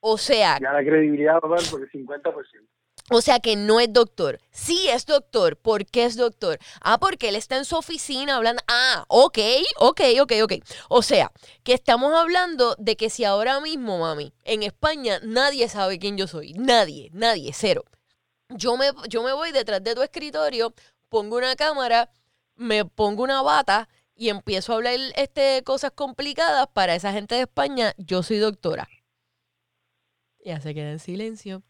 O sea, Ya la credibilidad va a dar por el 50%. o sea que no es doctor. Sí es doctor. ¿Por qué es doctor? Ah, porque él está en su oficina hablando. Ah, ok, ok, ok, ok. O sea, que estamos hablando de que si ahora mismo, mami, en España nadie sabe quién yo soy. Nadie, nadie, cero. Yo me, yo me voy detrás de tu escritorio, pongo una cámara, me pongo una bata y empiezo a hablar este, cosas complicadas para esa gente de España. Yo soy doctora. Ya se queda en silencio.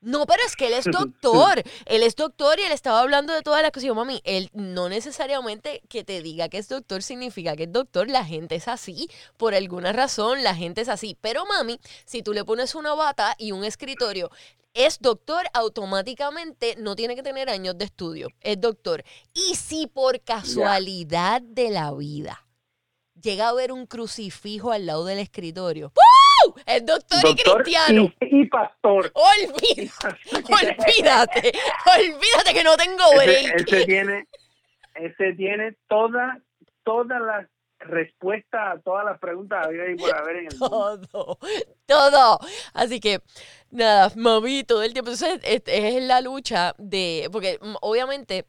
No, pero es que él es doctor. Él es doctor y él estaba hablando de todas las cosas. Y yo, mami, él no necesariamente que te diga que es doctor significa que es doctor. La gente es así. Por alguna razón, la gente es así. Pero, mami, si tú le pones una bata y un escritorio, es doctor, automáticamente no tiene que tener años de estudio. Es doctor. Y si por casualidad de la vida llega a haber un crucifijo al lado del escritorio, ¡Woo! Es doctor, y cristiano. y, y pastor. Olvídate, olvídate, olvídate que no tengo Ese, break. ese tiene, ese tiene todas todas las respuestas a todas las preguntas habidas y por haber en el mundo. Todo, todo. Así que, nada, mami, todo el tiempo. Entonces, es, es la lucha de, porque mm, obviamente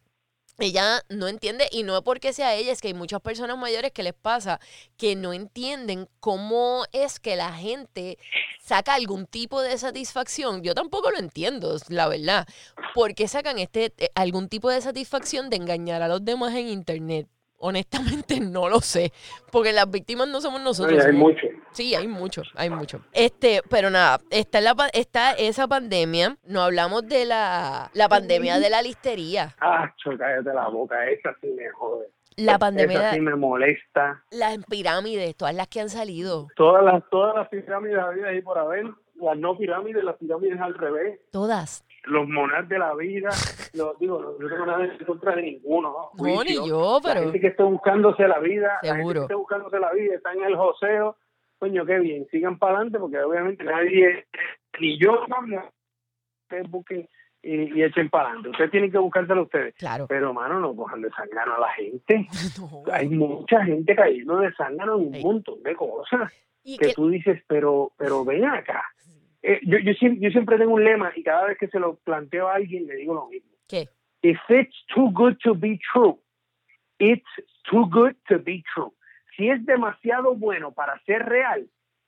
ella no entiende, y no porque sea ella, es que hay muchas personas mayores que les pasa que no entienden cómo es que la gente saca algún tipo de satisfacción. Yo tampoco lo entiendo, la verdad. ¿Por qué sacan este eh, algún tipo de satisfacción de engañar a los demás en internet? Honestamente no lo sé, porque las víctimas no somos nosotros. Oye, hay somos- mucho. Sí, hay mucho, hay mucho. Este, pero nada, está, la, está esa pandemia. No hablamos de la, la pandemia de la listería. Ah, cállate la boca, esa sí me jode. La pandemia, Esa sí me molesta. las pirámides, todas las que han salido, Todas las, todas las pirámides habidas ahí por haber, las no pirámides, las pirámides al revés, todas. los monas de la vida, los, digo, no tengo nada en contra de ninguno, ¿no? No, ni yo, La pero gente que esté buscándose la vida, la gente Seguro. que esté buscándose la vida, está en el joseo, coño, qué bien, sigan para adelante porque obviamente nadie, ni yo, ustedes busquen y, y echen para adelante. Ustedes tienen que buscárselo ustedes. claro. Pero, mano, no cojan de a la gente. No. Hay mucha gente cayendo de sangano en un montón de cosas Y que que- tú dices, pero, pero ven acá. Eh, yo, yo siempre tengo un lema y cada vez que se lo planteo a alguien le digo lo mismo. ¿Qué? If it's too good to be true, it's too good to be true. Si es demasiado bueno para ser real,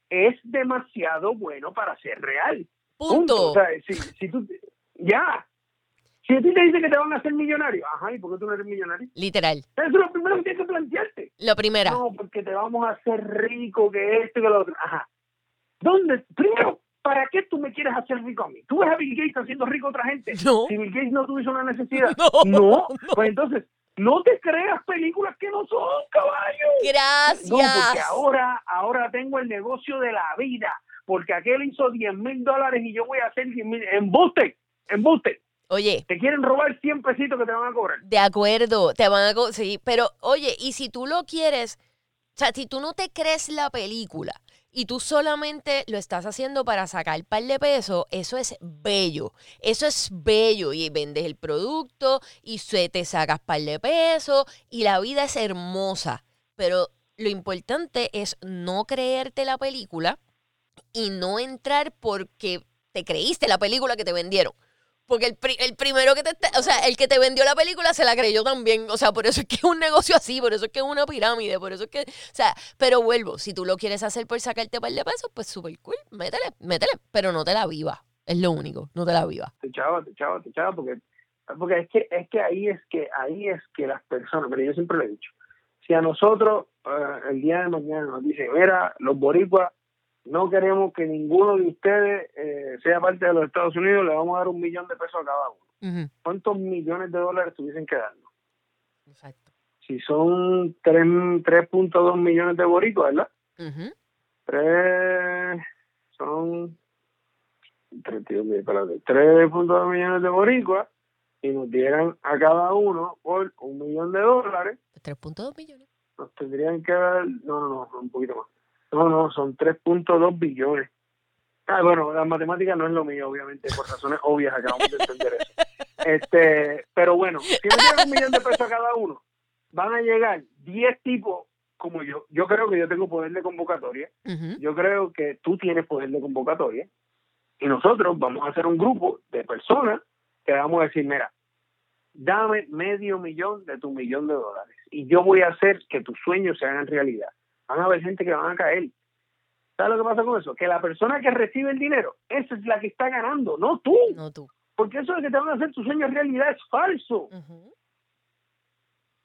es demasiado bueno para ser real. Punto. O sea, si, si tú, ya. Si a ti te dicen que te van a hacer millonario, ajá, ¿y por qué tú no eres millonario? Literal. Eso es lo primero que tienes que plantearte. Lo primera. No, porque te vamos a hacer rico, que esto y que lo otro. Ajá. ¿Dónde? Primero, ¿para qué tú me quieres hacer rico a mí? ¿Tú ves a Bill Gates haciendo rico a otra gente? No. Si Bill Gates no tuviese una necesidad. No, No. no. Pues entonces, no te creas películas que no son, caballo. Gracias. No, porque ahora, ahora tengo el negocio de la vida. Porque aquel hizo 10 mil dólares y yo voy a hacer 10 mil. Embuste, embuste. Oye, Te quieren robar 100 pesitos que te van a cobrar. de acuerdo, te van a... co- Sí, pero oye, y si tú lo quieres, o sea, si tú no te crees la película y tú solamente lo estás haciendo para sacar par de pesos, eso es bello. Eso es bello. Y vendes el producto y se te sacas par de pesos y la vida es hermosa. Pero lo importante es no creerte la película y no entrar porque te creíste la película que te vendieron. Porque el, pri- el primero que te, o sea, el que te vendió la película se la creyó también. O sea, por eso es que es un negocio así, por eso es que es una pirámide, por eso es que, o sea, pero vuelvo, si tú lo quieres hacer por sacarte par de pesos, pues súper cool, métele, métele, pero no te la viva. Es lo único, no te la viva. echaba, te echaba, porque, porque es que, es que ahí es que, ahí es que las personas, pero yo siempre lo he dicho, si a nosotros eh, el día de mañana nos dicen, mira, los boricuas no queremos que ninguno de ustedes eh, sea parte de los Estados Unidos, le vamos a dar un millón de pesos a cada uno. ¿Cuántos millones de dólares tuviesen que darnos? Exacto. Si son tres- 3.2 millones de boricuas, ¿verdad? Ujú, Tres, son 32 mil, espérate, 3.2 millones de boricuas y nos dieran a cada uno por un millón de dólares, 3.2 millones. nos tendrían que dar, no, no, no, un poquito más. No, no, son 3.2 billones. Ah, bueno, la matemática no es lo mío, obviamente, por razones obvias acabamos de entender eso. Este, pero bueno, si nos dieran un millón de pesos a cada uno, van a llegar 10 tipos como yo. Yo creo que yo tengo poder de convocatoria yo creo que tú tienes poder de convocatoria y nosotros vamos a hacer un grupo de personas que vamos a decir, mira, dame medio millón de tu millón de dólares y yo voy a hacer que tus sueños se hagan realidad. Van a haber gente que van a caer. ¿Sabes lo que pasa con eso? Que la persona que recibe el dinero, esa es la que está ganando, no tú. No tú. Porque eso de que te van a hacer tus sueños realidad es falso.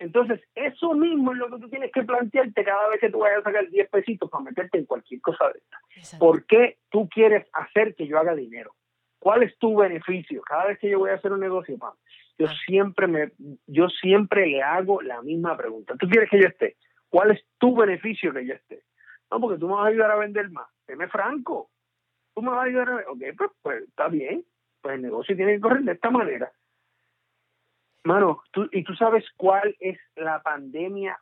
Entonces, eso mismo es lo que tú tienes que plantearte cada vez que tú vayas a sacar 10 pesitos para meterte en cualquier cosa de esta. exacto. ¿Por qué tú quieres hacer que yo haga dinero? ¿Cuál es tu beneficio? Cada vez que yo voy a hacer un negocio, Pam, yo Ah. siempre me, yo siempre le hago la misma pregunta. ¿Tú quieres que yo esté? ¿Cuál es tu beneficio que yo esté? No, porque tú me vas a ayudar a vender más. Deme franco. Tú me vas a ayudar a Ok, pues, pues está bien. Pues el negocio tiene que correr de esta manera. Mano, tú, y tú sabes cuál es la pandemia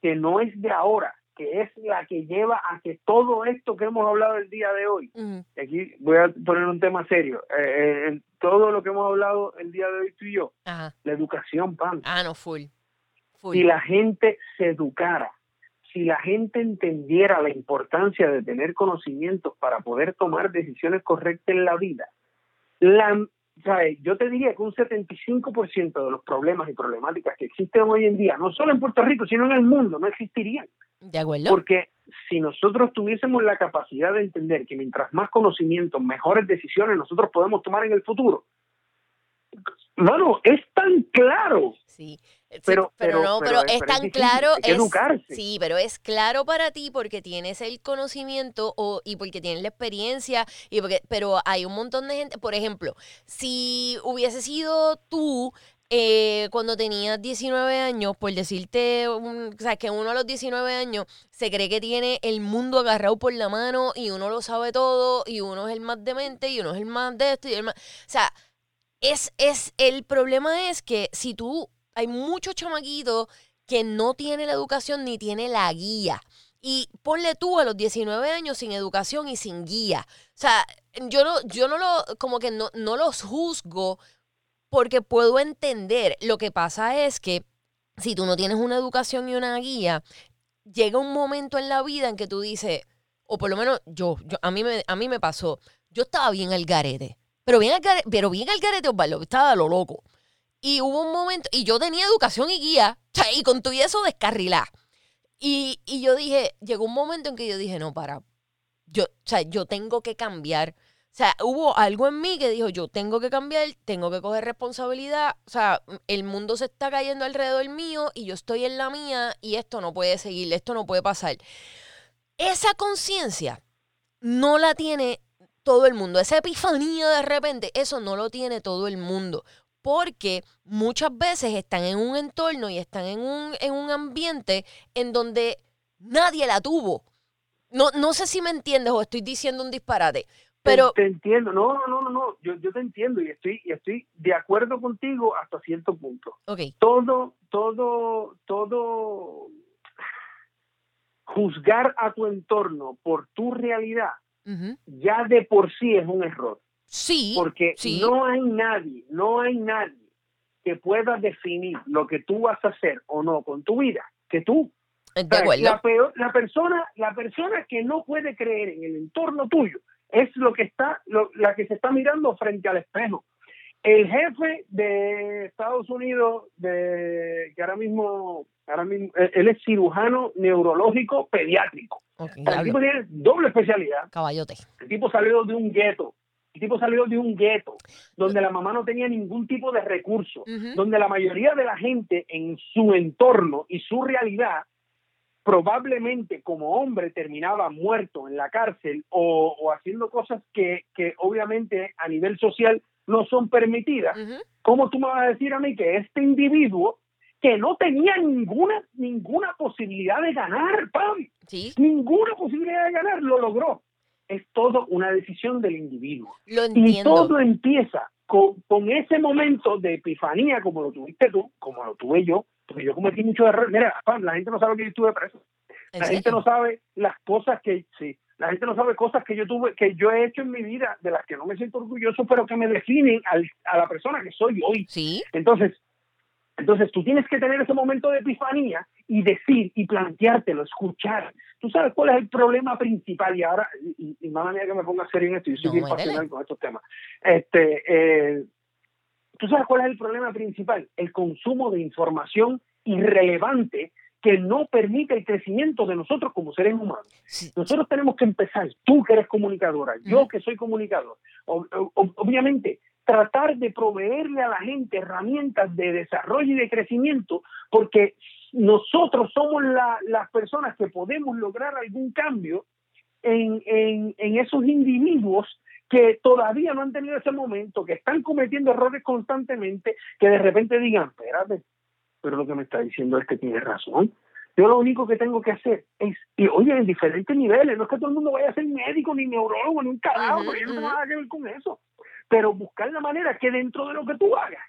que no es de ahora, que es la que lleva a que todo esto que hemos hablado el día de hoy, y aquí voy a poner un tema serio, eh, eh, todo lo que hemos hablado el día de hoy tú y yo, Ajá. la educación, pan. Ah, no, full. Full. Si la gente se educara, si la gente entendiera la importancia de tener conocimientos para poder tomar decisiones correctas en la vida, la, ¿sabes? yo te diría que un 75% de los problemas y problemáticas que existen hoy en día, no solo en Puerto Rico, sino en el mundo, no existirían. ¿De acuerdo? Porque si nosotros tuviésemos la capacidad de entender que mientras más conocimientos, mejores decisiones nosotros podemos tomar en el futuro, bueno, es tan claro. Sí. Sí, Pero- pero, pero- no, pero pero, es- tan claro. hay que es- educarse. Sí, pero es claro para ti porque tienes el conocimiento o, y porque tienes la experiencia. y porque Pero hay un montón de gente. Por ejemplo, si hubiese sido tú eh, cuando tenías 19 años, por decirte, un- o sea, que uno a los 19 años se cree que tiene el mundo agarrado por la mano y uno lo sabe todo y uno es el más demente y uno es el más de esto y el más... O sea, es, es, el problema es que si tú, hay muchos chamaquitos que no tienen la educación ni tiene la guía. Y ponle tú a los 19 años sin educación y sin guía. O sea, yo no, yo no lo, como que no, no los juzgo porque puedo entender. Lo que pasa es que si tú no tienes una educación y una guía, llega un momento en la vida en que tú dices, o por lo menos yo, yo a, mí me, a mí me pasó, yo estaba bien al garete, pero bien al garete, pero bien al garete, Osvaldo, estaba a lo loco. Y hubo un momento, y yo tenía educación y guía, y con todo eso descarrilá. Y, y yo dije, llegó un momento en que yo dije, no, para, yo, o sea, yo tengo que cambiar. O sea, hubo algo en mí que dijo, yo tengo que cambiar, tengo que coger responsabilidad. O sea, el mundo se está cayendo alrededor mío y yo estoy en la mía y esto no puede seguir, esto no puede pasar. Esa conciencia no la tiene todo el mundo. Esa epifanía de repente, eso no lo tiene todo el mundo. Porque muchas veces están en un entorno y están en un, en un ambiente en donde nadie la tuvo. No, no sé si me entiendes o estoy diciendo un disparate, pero te, te entiendo, no, no, no, no, no. Yo, yo te entiendo y estoy, y estoy de acuerdo contigo hasta cierto punto. ok, Todo, todo, todo juzgar a tu entorno por tu realidad ya de por sí es un error. Sí, Porque sí. no hay nadie, no hay nadie que pueda definir lo que tú vas a hacer o no con tu vida que tú. acuerdo. La, peor- la persona, la persona que no puede creer en el entorno tuyo es lo que está, lo- la que se está mirando frente al espejo. El jefe de Estados Unidos, de que ahora mismo, ahora mismo, él él es cirujano neurológico pediátrico. El tipo tiene doble especialidad. caballote. El tipo salió de un gueto. El tipo salió de un gueto donde la mamá no tenía ningún tipo de recurso, donde la mayoría de la gente en su entorno y su realidad probablemente como hombre terminaba muerto en la cárcel o, o haciendo cosas que, que obviamente a nivel social no son permitidas. Ujú. ¿Cómo tú me vas a decir a mí que este individuo que no tenía ninguna ninguna posibilidad de ganar, Pam, Sí, ninguna posibilidad de ganar, lo logró. Es todo una decisión del individuo. lo Y entiendo. todo empieza con, con ese momento de epifanía, como lo tuviste tú, como lo tuve yo, porque yo cometí muchos errores. Mira, la gente no sabe que yo estuve preso. ¿En La gente no sabe las cosas que, sí, la gente no sabe cosas que yo tuve, que yo he hecho en mi vida, de las que no me siento orgulloso, pero que me definen al- a la persona que soy hoy. Sí, Entonces, entonces tú tienes que tener ese momento de epifanía y decir y planteártelo, escuchar. Tú sabes cuál es el problema principal y ahora, y, y mala mía que me ponga serio en esto, yo soy No, bien pasional con estos temas. Este, eh, tú sabes cuál es el problema principal, el consumo de información irrelevante que no permite el crecimiento de nosotros como seres humanos. sí, Nosotros tenemos que empezar, tú que eres comunicadora, yo que soy comunicador, ob- ob- obviamente tratar de proveerle a la gente herramientas de desarrollo y de crecimiento, porque nosotros somos la- las personas que podemos lograr algún cambio en, en, en esos individuos que todavía no han tenido ese momento, que están cometiendo errores constantemente, que de repente digan, espérate, pero lo que me está diciendo es que tiene razón. Yo lo único que tengo que hacer es, y oye, en diferentes niveles, no es que todo el mundo vaya a ser médico, ni neurólogo, ni un carajo, Ujú, porque yo no tengo nada que ver con eso. Pero buscar la manera que dentro de lo que tú hagas,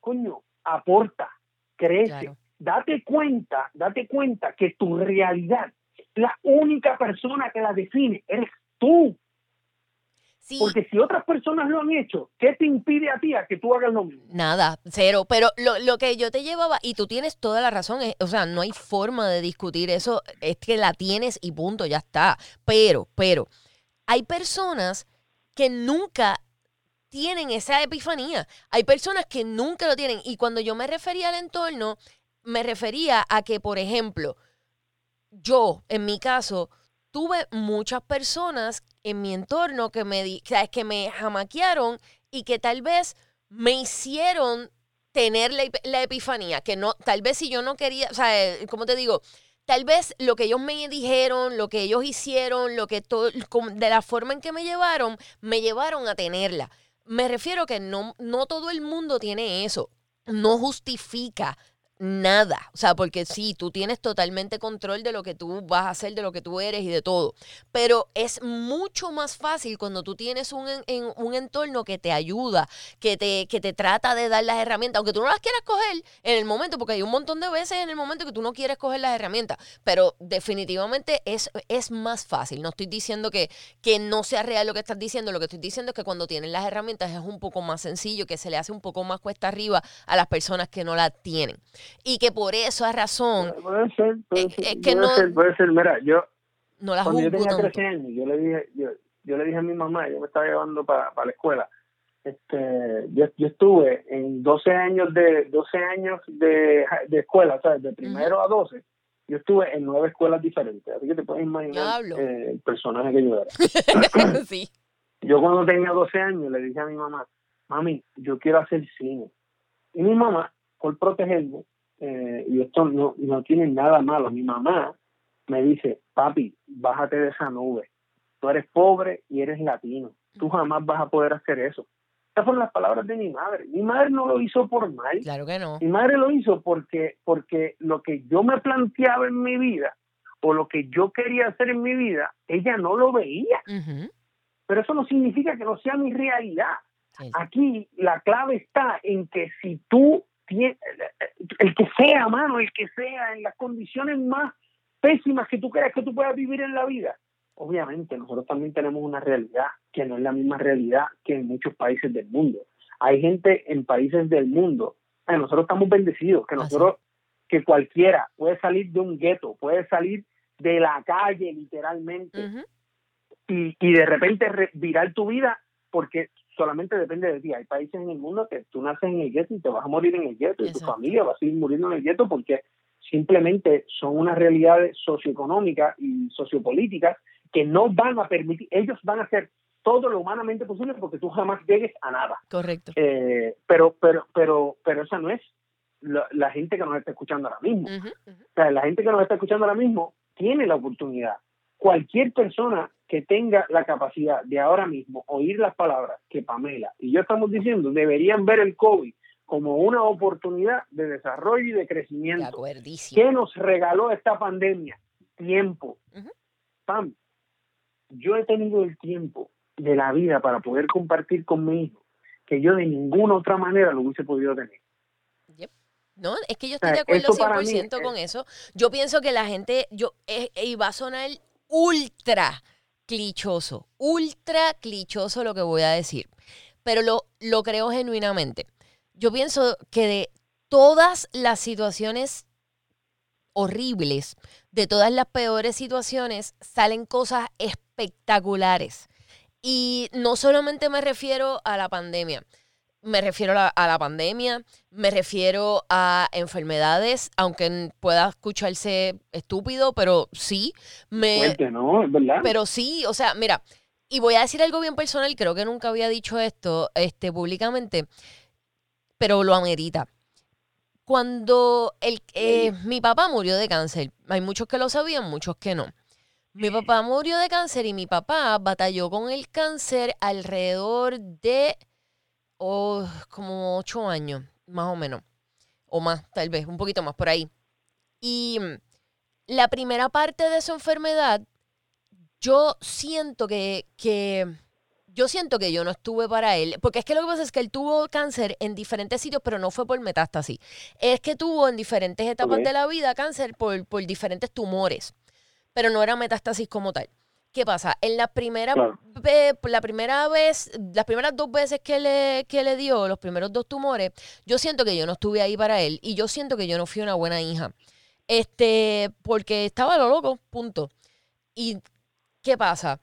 coño, aporta, crece, claro. Date cuenta, date cuenta que tu realidad, la única persona que la define, eres tú. Sí, Porque si otras personas lo han hecho, ¿qué te impide a ti a que tú hagas lo mismo? Nada, cero. Pero lo, lo que yo te llevaba, y tú tienes toda la razón, es- o sea, no hay forma de discutir eso, es que la tienes y punto, ya está. Pero, pero, hay personas que nunca tienen esa epifanía. Hay personas que nunca lo tienen. Y cuando yo me refería al entorno, me refería a que, por ejemplo, yo, en mi caso, tuve muchas personas en mi entorno que me, que me jamaquearon y que tal vez me hicieron tener la, la epifanía, que no, tal vez si yo no quería, o sea, eh, como te digo, tal vez lo que ellos me dijeron, lo que ellos hicieron, lo que todo, de la forma en que me llevaron, me llevaron a tenerla. Me refiero que no, no todo el mundo tiene eso. no justifica nada. O sea, porque sí, tú tienes totalmente control de lo que tú vas a hacer, de lo que tú eres y de todo. Pero es mucho más fácil cuando tú tienes un, en, un entorno que te ayuda, que te, que te trata de dar las herramientas, aunque tú no las quieras coger en el momento, porque hay un montón de veces en el momento que tú no quieres coger las herramientas. Pero definitivamente es, es más fácil. No estoy diciendo que, que no sea real lo que estás diciendo. Lo que estoy diciendo es que cuando tienen las herramientas es un poco más sencillo, que se le hace un poco más cuesta arriba a las personas que no la tienen y que por esa razón Puede ser, puede ser, es que puede no- ser, puede ser. Mira, yo no la cuando yo tenía tanto. 13 años, yo le dije, yo, yo le dije a mi mamá, yo me estaba llevando para, para la escuela. Este, yo, yo estuve en 12 años de 12 años de, de escuela, ¿sabes? De primero a 12. Yo estuve en nueve escuelas diferentes, así que te puedes imaginar eh, el personaje que yo era. sí. Yo cuando tenía 12 años le dije a mi mamá, mami, yo quiero hacer cine. Y mi mamá, por protegerme, eh, y esto no, no tiene nada malo, mi mamá me dice, papi, bájate de esa nube. Tú eres pobre y eres latino. Tú jamás vas a poder hacer eso. Estas fueron las palabras de mi madre. Mi madre no lo hizo por mal. Claro que no. Mi madre lo hizo porque, porque lo que yo me planteaba en mi vida o lo que yo quería hacer en mi vida, ella no lo veía pero eso no significa que no sea mi realidad. Sí. Aquí la clave está en que si tú el que sea, mano, el que sea, en las condiciones más pésimas que tú creas que tú puedas vivir en la vida, obviamente nosotros también tenemos una realidad que no es la misma realidad que en muchos países del mundo. Hay gente en países del mundo, eh, nosotros estamos bendecidos, que nosotros, que cualquiera puede salir de un gueto, puede salir de la calle literalmente y, y de repente re- virar tu vida porque solamente depende de ti. Hay países en el mundo que tú naces en el gueto y te vas a morir en el gueto y tu familia va a seguir muriendo en el gueto porque simplemente son unas realidades socioeconómicas y sociopolíticas que no van a permitir, ellos van a hacer todo lo humanamente posible porque tú jamás llegues a nada. Correcto. Eh, pero, pero, pero, pero esa no es la, la gente que nos está escuchando ahora mismo. O sea, la gente que nos está escuchando ahora mismo tiene la oportunidad. Cualquier persona que tenga la capacidad de ahora mismo oír las palabras que Pamela y yo estamos diciendo, deberían ver el COVID como una oportunidad de desarrollo y de crecimiento. ¿Qué nos regaló esta pandemia? Tiempo. Pam, yo he tenido el tiempo de la vida para poder compartir con mi hijo que yo de ninguna otra manera lo hubiese podido tener. No, es que yo O estoy sea, de acuerdo eso para mí 100% es- con eso. Yo pienso que la gente, yo, eh, eh, y va a sonar ultra clichoso, ultra clichoso lo que voy a decir, pero lo, lo creo genuinamente. Yo pienso que de todas las situaciones horribles, de todas las peores situaciones, salen cosas espectaculares. Y no solamente me refiero a la pandemia, me refiero a la, a la pandemia, me refiero a enfermedades, aunque pueda escucharse estúpido, pero sí, me, Fuerte, ¿no? Es verdad. pero sí, o sea, mira, y voy a decir algo bien personal, creo que nunca había dicho esto este, públicamente, pero lo amerita. Cuando el, eh, mi papá murió de cáncer, hay muchos que lo sabían, muchos que no. Mi papá murió de cáncer y mi papá batalló con el cáncer alrededor de oh, como ocho años, más o menos. O más, tal vez, un poquito más por ahí. Y mm, la primera parte de su enfermedad, yo siento que, que yo siento que yo no estuve para él, porque es que lo que pasa es que él tuvo cáncer en diferentes sitios, pero no fue por metástasis. Es que tuvo en diferentes etapas de la vida cáncer por, por diferentes tumores, pero no era metástasis como tal. ¿Qué pasa? En la primera, Claro. ve- la primera vez, las primeras dos veces que le, que le dio los primeros dos tumores, yo siento que yo no estuve ahí para él y yo siento que yo no fui una buena hija. Este, porque estaba lo loco, punto. ¿Y qué pasa?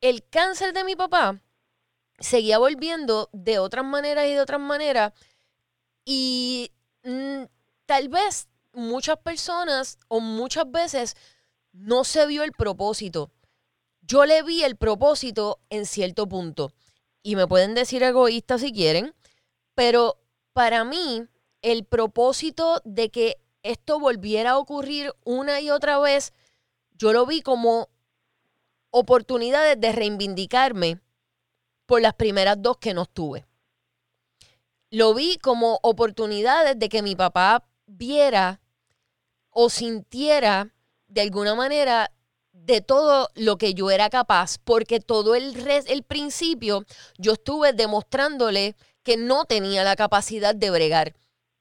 El cáncer de mi papá seguía volviendo de otras maneras y de otras maneras y mm, tal vez muchas personas o muchas veces no se vio el propósito. Yo le vi el propósito en cierto punto y me pueden decir egoísta si quieren, pero para mí el propósito de que esto volviera a ocurrir una y otra vez, yo lo vi como oportunidades de reivindicarme por las primeras dos que no estuve. lo vi como oportunidades de que mi papá viera o sintiera de alguna manera de todo lo que yo era capaz, porque todo el, el principio yo estuve demostrándole que no tenía la capacidad de bregar.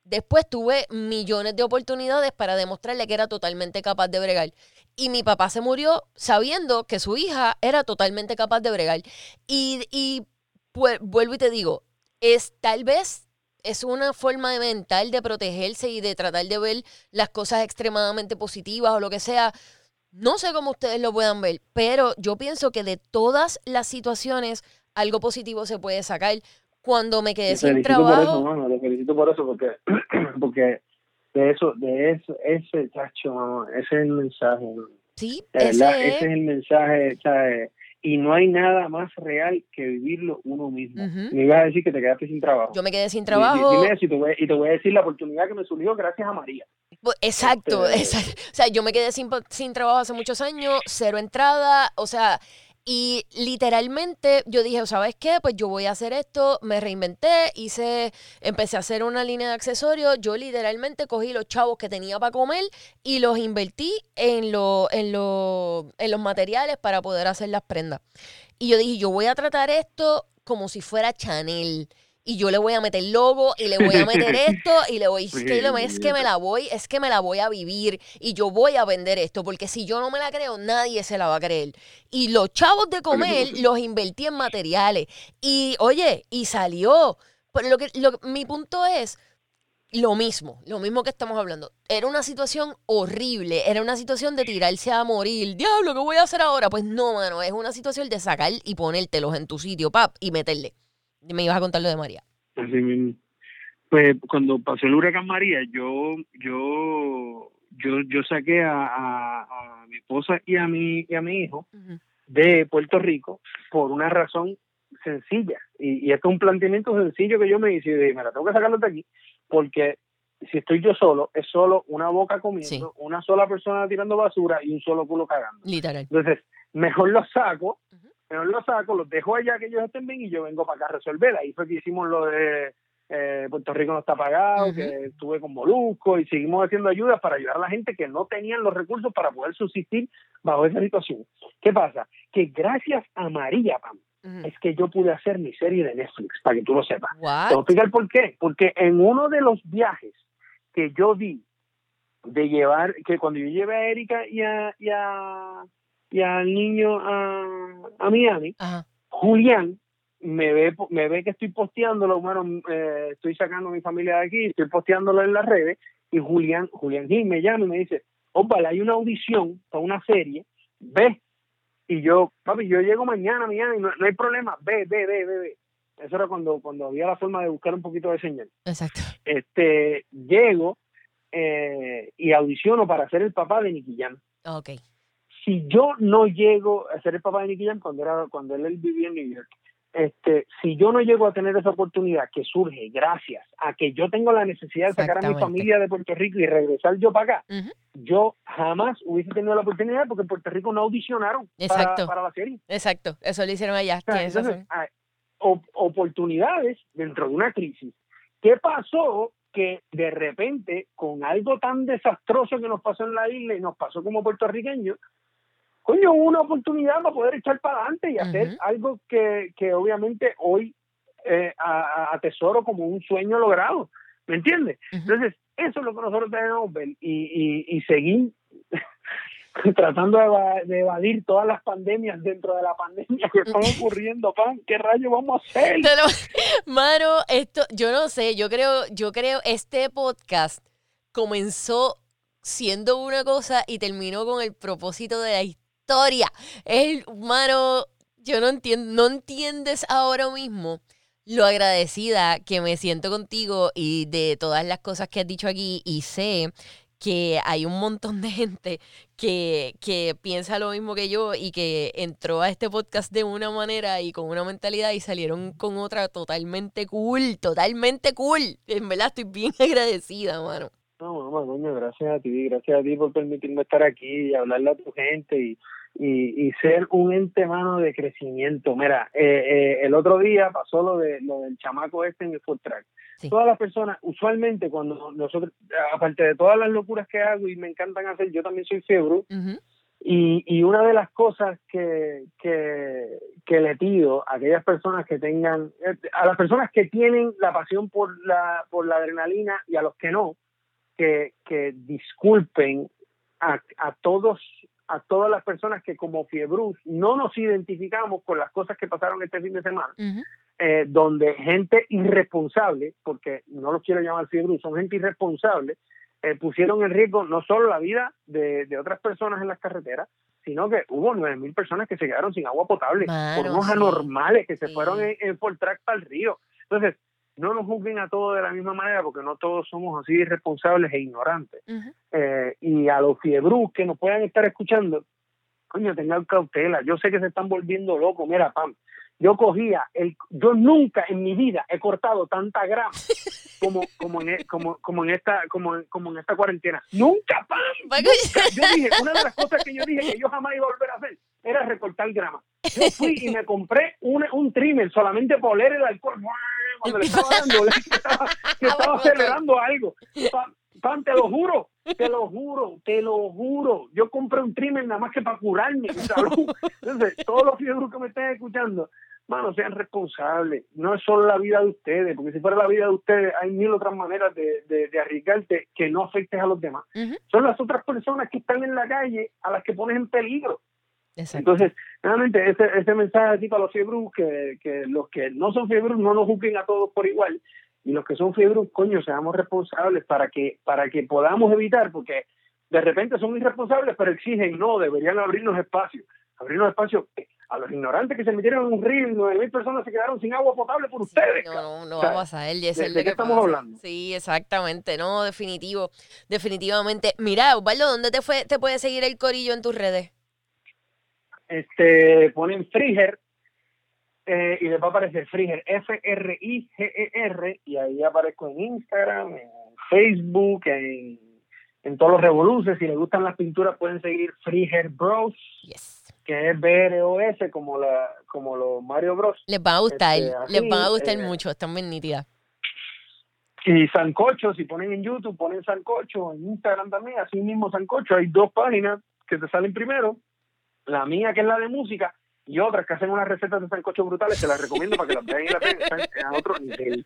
Después tuve millones de oportunidades para demostrarle que era totalmente capaz de bregar. Y mi papá se murió sabiendo que su hija era totalmente capaz de bregar. Y, y pues, vuelvo y te digo, es tal vez es una forma de mental de protegerse y de tratar de ver las cosas extremadamente positivas o lo que sea. No sé cómo ustedes lo puedan ver, pero yo pienso que de todas las situaciones algo positivo se puede sacar. Cuando me quedé sin trabajo. Por eso, te felicito por eso, porque, porque de eso, de eso, ese chacho, ese es el mensaje. Sí, ese, es... el mensaje, ¿sabes? Y no hay nada más real que vivirlo uno mismo. Me ibas a decir que te quedaste sin trabajo. Yo me quedé sin trabajo. Y, y, te voy, y, te voy, a decir la oportunidad que me surgió gracias a María. Pues, exacto, este, exacto. O sea, yo me quedé sin, sin trabajo hace muchos años, cero entrada, o sea, y literalmente yo dije, ¿sabes qué? Pues yo voy a hacer esto, me reinventé, hice, empecé a hacer una línea de accesorios, yo literalmente cogí los chavos que tenía para comer y los invertí en, lo, en, lo, en los materiales para poder hacer las prendas. Y yo dije, yo voy a tratar esto como si fuera Chanel y yo le voy a meter logo y le voy a meter esto y le voy es que, es que me la voy es que me la voy a vivir y yo voy a vender esto porque si yo no me la creo nadie se la va a creer y los chavos de comer los invertí en materiales y oye y salió pero lo que mi punto es lo mismo, lo mismo que estamos hablando. Era una situación horrible, era una situación de tirarse a morir. Diablo, ¿qué voy a hacer ahora? Pues no, mano, es una situación de sacar y ponértelos en tu sitio, pap, y meterle. Me ibas a contar lo de María. Así mismo. Pues cuando pasó el huracán María, yo, yo, yo, yo saqué a, mi esposa y a mi, y a mi hijo de Puerto Rico por una razón sencilla. Y, y esto es un planteamiento sencillo que yo me hice y dije, mira, tengo que sacarlo de aquí porque si estoy yo solo, es solo una boca comiendo, una sola persona tirando basura y un solo culo cagando. Literal. Entonces, mejor lo saco mejor los saco, los dejo allá que ellos estén bien y yo vengo para acá a resolver. Ahí fue que hicimos lo de eh, Puerto Rico no está pagado, que estuve con Molusco y seguimos haciendo ayudas para ayudar a la gente que no tenían los recursos para poder subsistir bajo esa situación. ¿Qué pasa? Que gracias a María Pam, es que yo pude hacer mi serie de Netflix, para que tú lo sepas. Te voy a explicar por qué. Porque en uno de los viajes que yo di de llevar, que cuando yo llevé a Erika y a, y a, y al niño a, a Miami, Julián me ve me ve que estoy posteándolo, bueno, eh, estoy sacando a mi familia de aquí, estoy posteándolo en las redes, y Julián, Julián Gil me llama y me dice, ópala, hay una audición para una serie, ve. Y yo, papi, yo llego mañana, Miami, no, no hay problema, ve, ve, ve, ve, ve. Eso era cuando, cuando había la forma de buscar un poquito de señal. Exacto. Este, llego eh, y audiciono para ser el papá de Nicky Jam. Ok si yo no llego a ser el papá de Nicky Jam cuando era cuando él vivía en New York, este, si yo no llego a tener esa oportunidad que surge gracias a que yo tengo la necesidad de sacar a mi familia de Puerto Rico y regresar yo para acá, yo jamás hubiese tenido la oportunidad porque en Puerto Rico no audicionaron para, la serie. Exacto, eso lo hicieron allá. entonces, hay oportunidades dentro de una crisis. ¿Qué pasó? Que de repente, con algo tan desastroso que nos pasó en la isla y nos pasó como puertorriqueños, coño, una oportunidad para poder echar para adelante y hacer algo que, que obviamente hoy eh, atesoro como un sueño logrado, ¿me entiendes? Entonces, eso es lo que nosotros tenemos ver y, y, y seguir tratando de, evadir todas las pandemias dentro de la pandemia que están ocurriendo, pan, ¿qué rayo vamos a hacer? Mano, esto, yo no sé, yo creo, yo creo, este podcast comenzó siendo una cosa y terminó con el propósito de la historia historia. Es, mano, yo no entiendo, no entiendes ahora mismo lo agradecida que me siento contigo y de todas las cosas que has dicho aquí y sé que hay un montón de gente que, que piensa lo mismo que yo y que entró a este podcast de una manera y con una mentalidad y salieron con otra totalmente cool, totalmente cool. En verdad estoy bien agradecida, mano. No, mamá, gracias a ti, gracias a ti por permitirme estar aquí y hablarle a tu gente y y, y ser un ente mano de crecimiento. Mira, eh, eh, el otro día pasó lo, de, lo del chamaco este en el food track. Sí. Todas las personas, usualmente cuando nosotros, aparte de todas las locuras que hago y me encantan hacer, yo también soy fiebre y, y una de las cosas que, que, que le pido a aquellas personas que tengan, eh, a las personas que tienen la pasión por la, por la adrenalina y a los que no, que, que disculpen a, a todos a todas las personas que como Fiebrus no nos identificamos con las cosas que pasaron este fin de semana, eh, donde gente irresponsable, porque no los quiero llamar Fiebrus, son gente irresponsable, eh, pusieron en riesgo no solo la vida de, de otras personas en las carreteras, sino que hubo nueve mil personas que se quedaron sin agua potable Mano, por unos sí. anormales que se Sí. fueron en, en por track para el río. Entonces, no nos juzguen a todos de la misma manera porque no todos somos así irresponsables e ignorantes. Eh, y a los fiebrus que nos puedan estar escuchando, coño, tengan cautela. Yo sé que se están volviendo locos. Mira, Pam, yo cogía, el, yo nunca en mi vida he cortado tanta grama como, como, en, e- como, como en esta como, como en esta cuarentena. Nunca, Pam. Yo dije, una de las cosas que yo dije que yo jamás iba a volver a hacer era recortar grama. Yo fui y me compré una- un trimmer solamente para oler el alcohol. Cuando le estaba dando, que estaba, que estaba acelerando algo. Pa- Pan, te lo juro, te lo juro, te lo juro. Yo compré un trimmer nada más que para curarme salud. Entonces, todos los fiebros que me estén escuchando, mano, sean responsables. No es solo la vida de ustedes, porque si fuera la vida de ustedes, hay mil otras maneras de, de, de arriesgarte que no afectes a los demás son las otras personas que están en la calle a las que pones en peligro. Exacto. Entonces, realmente ese, ese mensaje aquí para los fiebrus, que, que los que no son fiebrus no nos juzguen a todos por igual, y los que son fiebrus, coño, seamos responsables para que, para que podamos evitar, porque de repente son irresponsables, pero exigen, no, deberían abrirnos espacio, abrirnos espacio a los ignorantes que se metieron en un río y nueve mil personas se quedaron sin agua potable por ustedes. No, no, no O sea, va a pasar, y eso ¿de- es de qué estamos pasa. hablando? Sí, exactamente, no, definitivo, definitivamente. Mira, Osvaldo, ¿dónde te fue, te puede seguir el corillo en tus redes? Este, ponen Friger eh, y les va a aparecer Friger, F-R-I-G-E-R, E y ahí aparezco en Instagram, en Facebook, en, en todos los revoluces. Si les gustan las pinturas, pueden seguir Friger Bros, Yes. que es B-R-O-S, como, la, como los Mario Bros. Les va a gustar, Este, les van a gustar eh, mucho, están bien nítidas. Y Sancocho, si ponen en YouTube, ponen Sancocho, en Instagram también, así mismo Sancocho. Hay dos páginas que te salen primero, la mía que es la de música, y otras que hacen unas recetas de Sancocho brutales, te las recomiendo para que las vean y las vean, a otro nivel.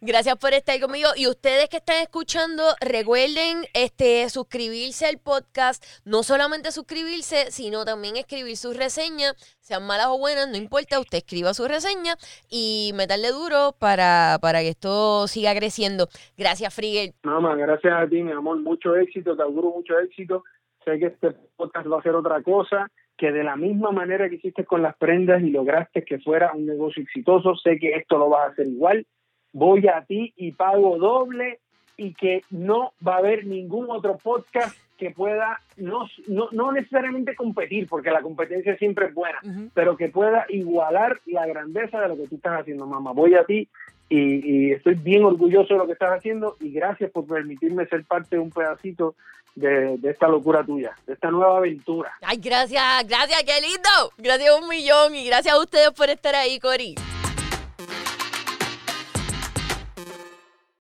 Gracias por estar conmigo. Y ustedes que están escuchando, recuerden este suscribirse al podcast. No solamente suscribirse, sino también escribir sus reseñas, sean malas o buenas, no importa, usted escriba su reseña y meterle duro para, para que esto siga creciendo. Gracias, Frigel. Más, gracias a ti, mi amor, mucho éxito, te auguro mucho éxito. Sé que este podcast va a ser otra cosa, que de la misma manera que hiciste con las prendas y lograste que fuera un negocio exitoso, sé que esto lo vas a hacer igual. Voy a ti y pago doble y que no va a haber ningún otro podcast que pueda, no, no, no necesariamente competir, porque la competencia siempre es buena, pero que pueda igualar la grandeza de lo que tú estás haciendo, mamá. Voy a ti y, y estoy bien orgulloso de lo que estás haciendo y gracias por permitirme ser parte de un pedacito de, de esta locura tuya, de esta nueva aventura. Ay, gracias, gracias, qué lindo. Gracias un millón y gracias a ustedes por estar ahí, Cori.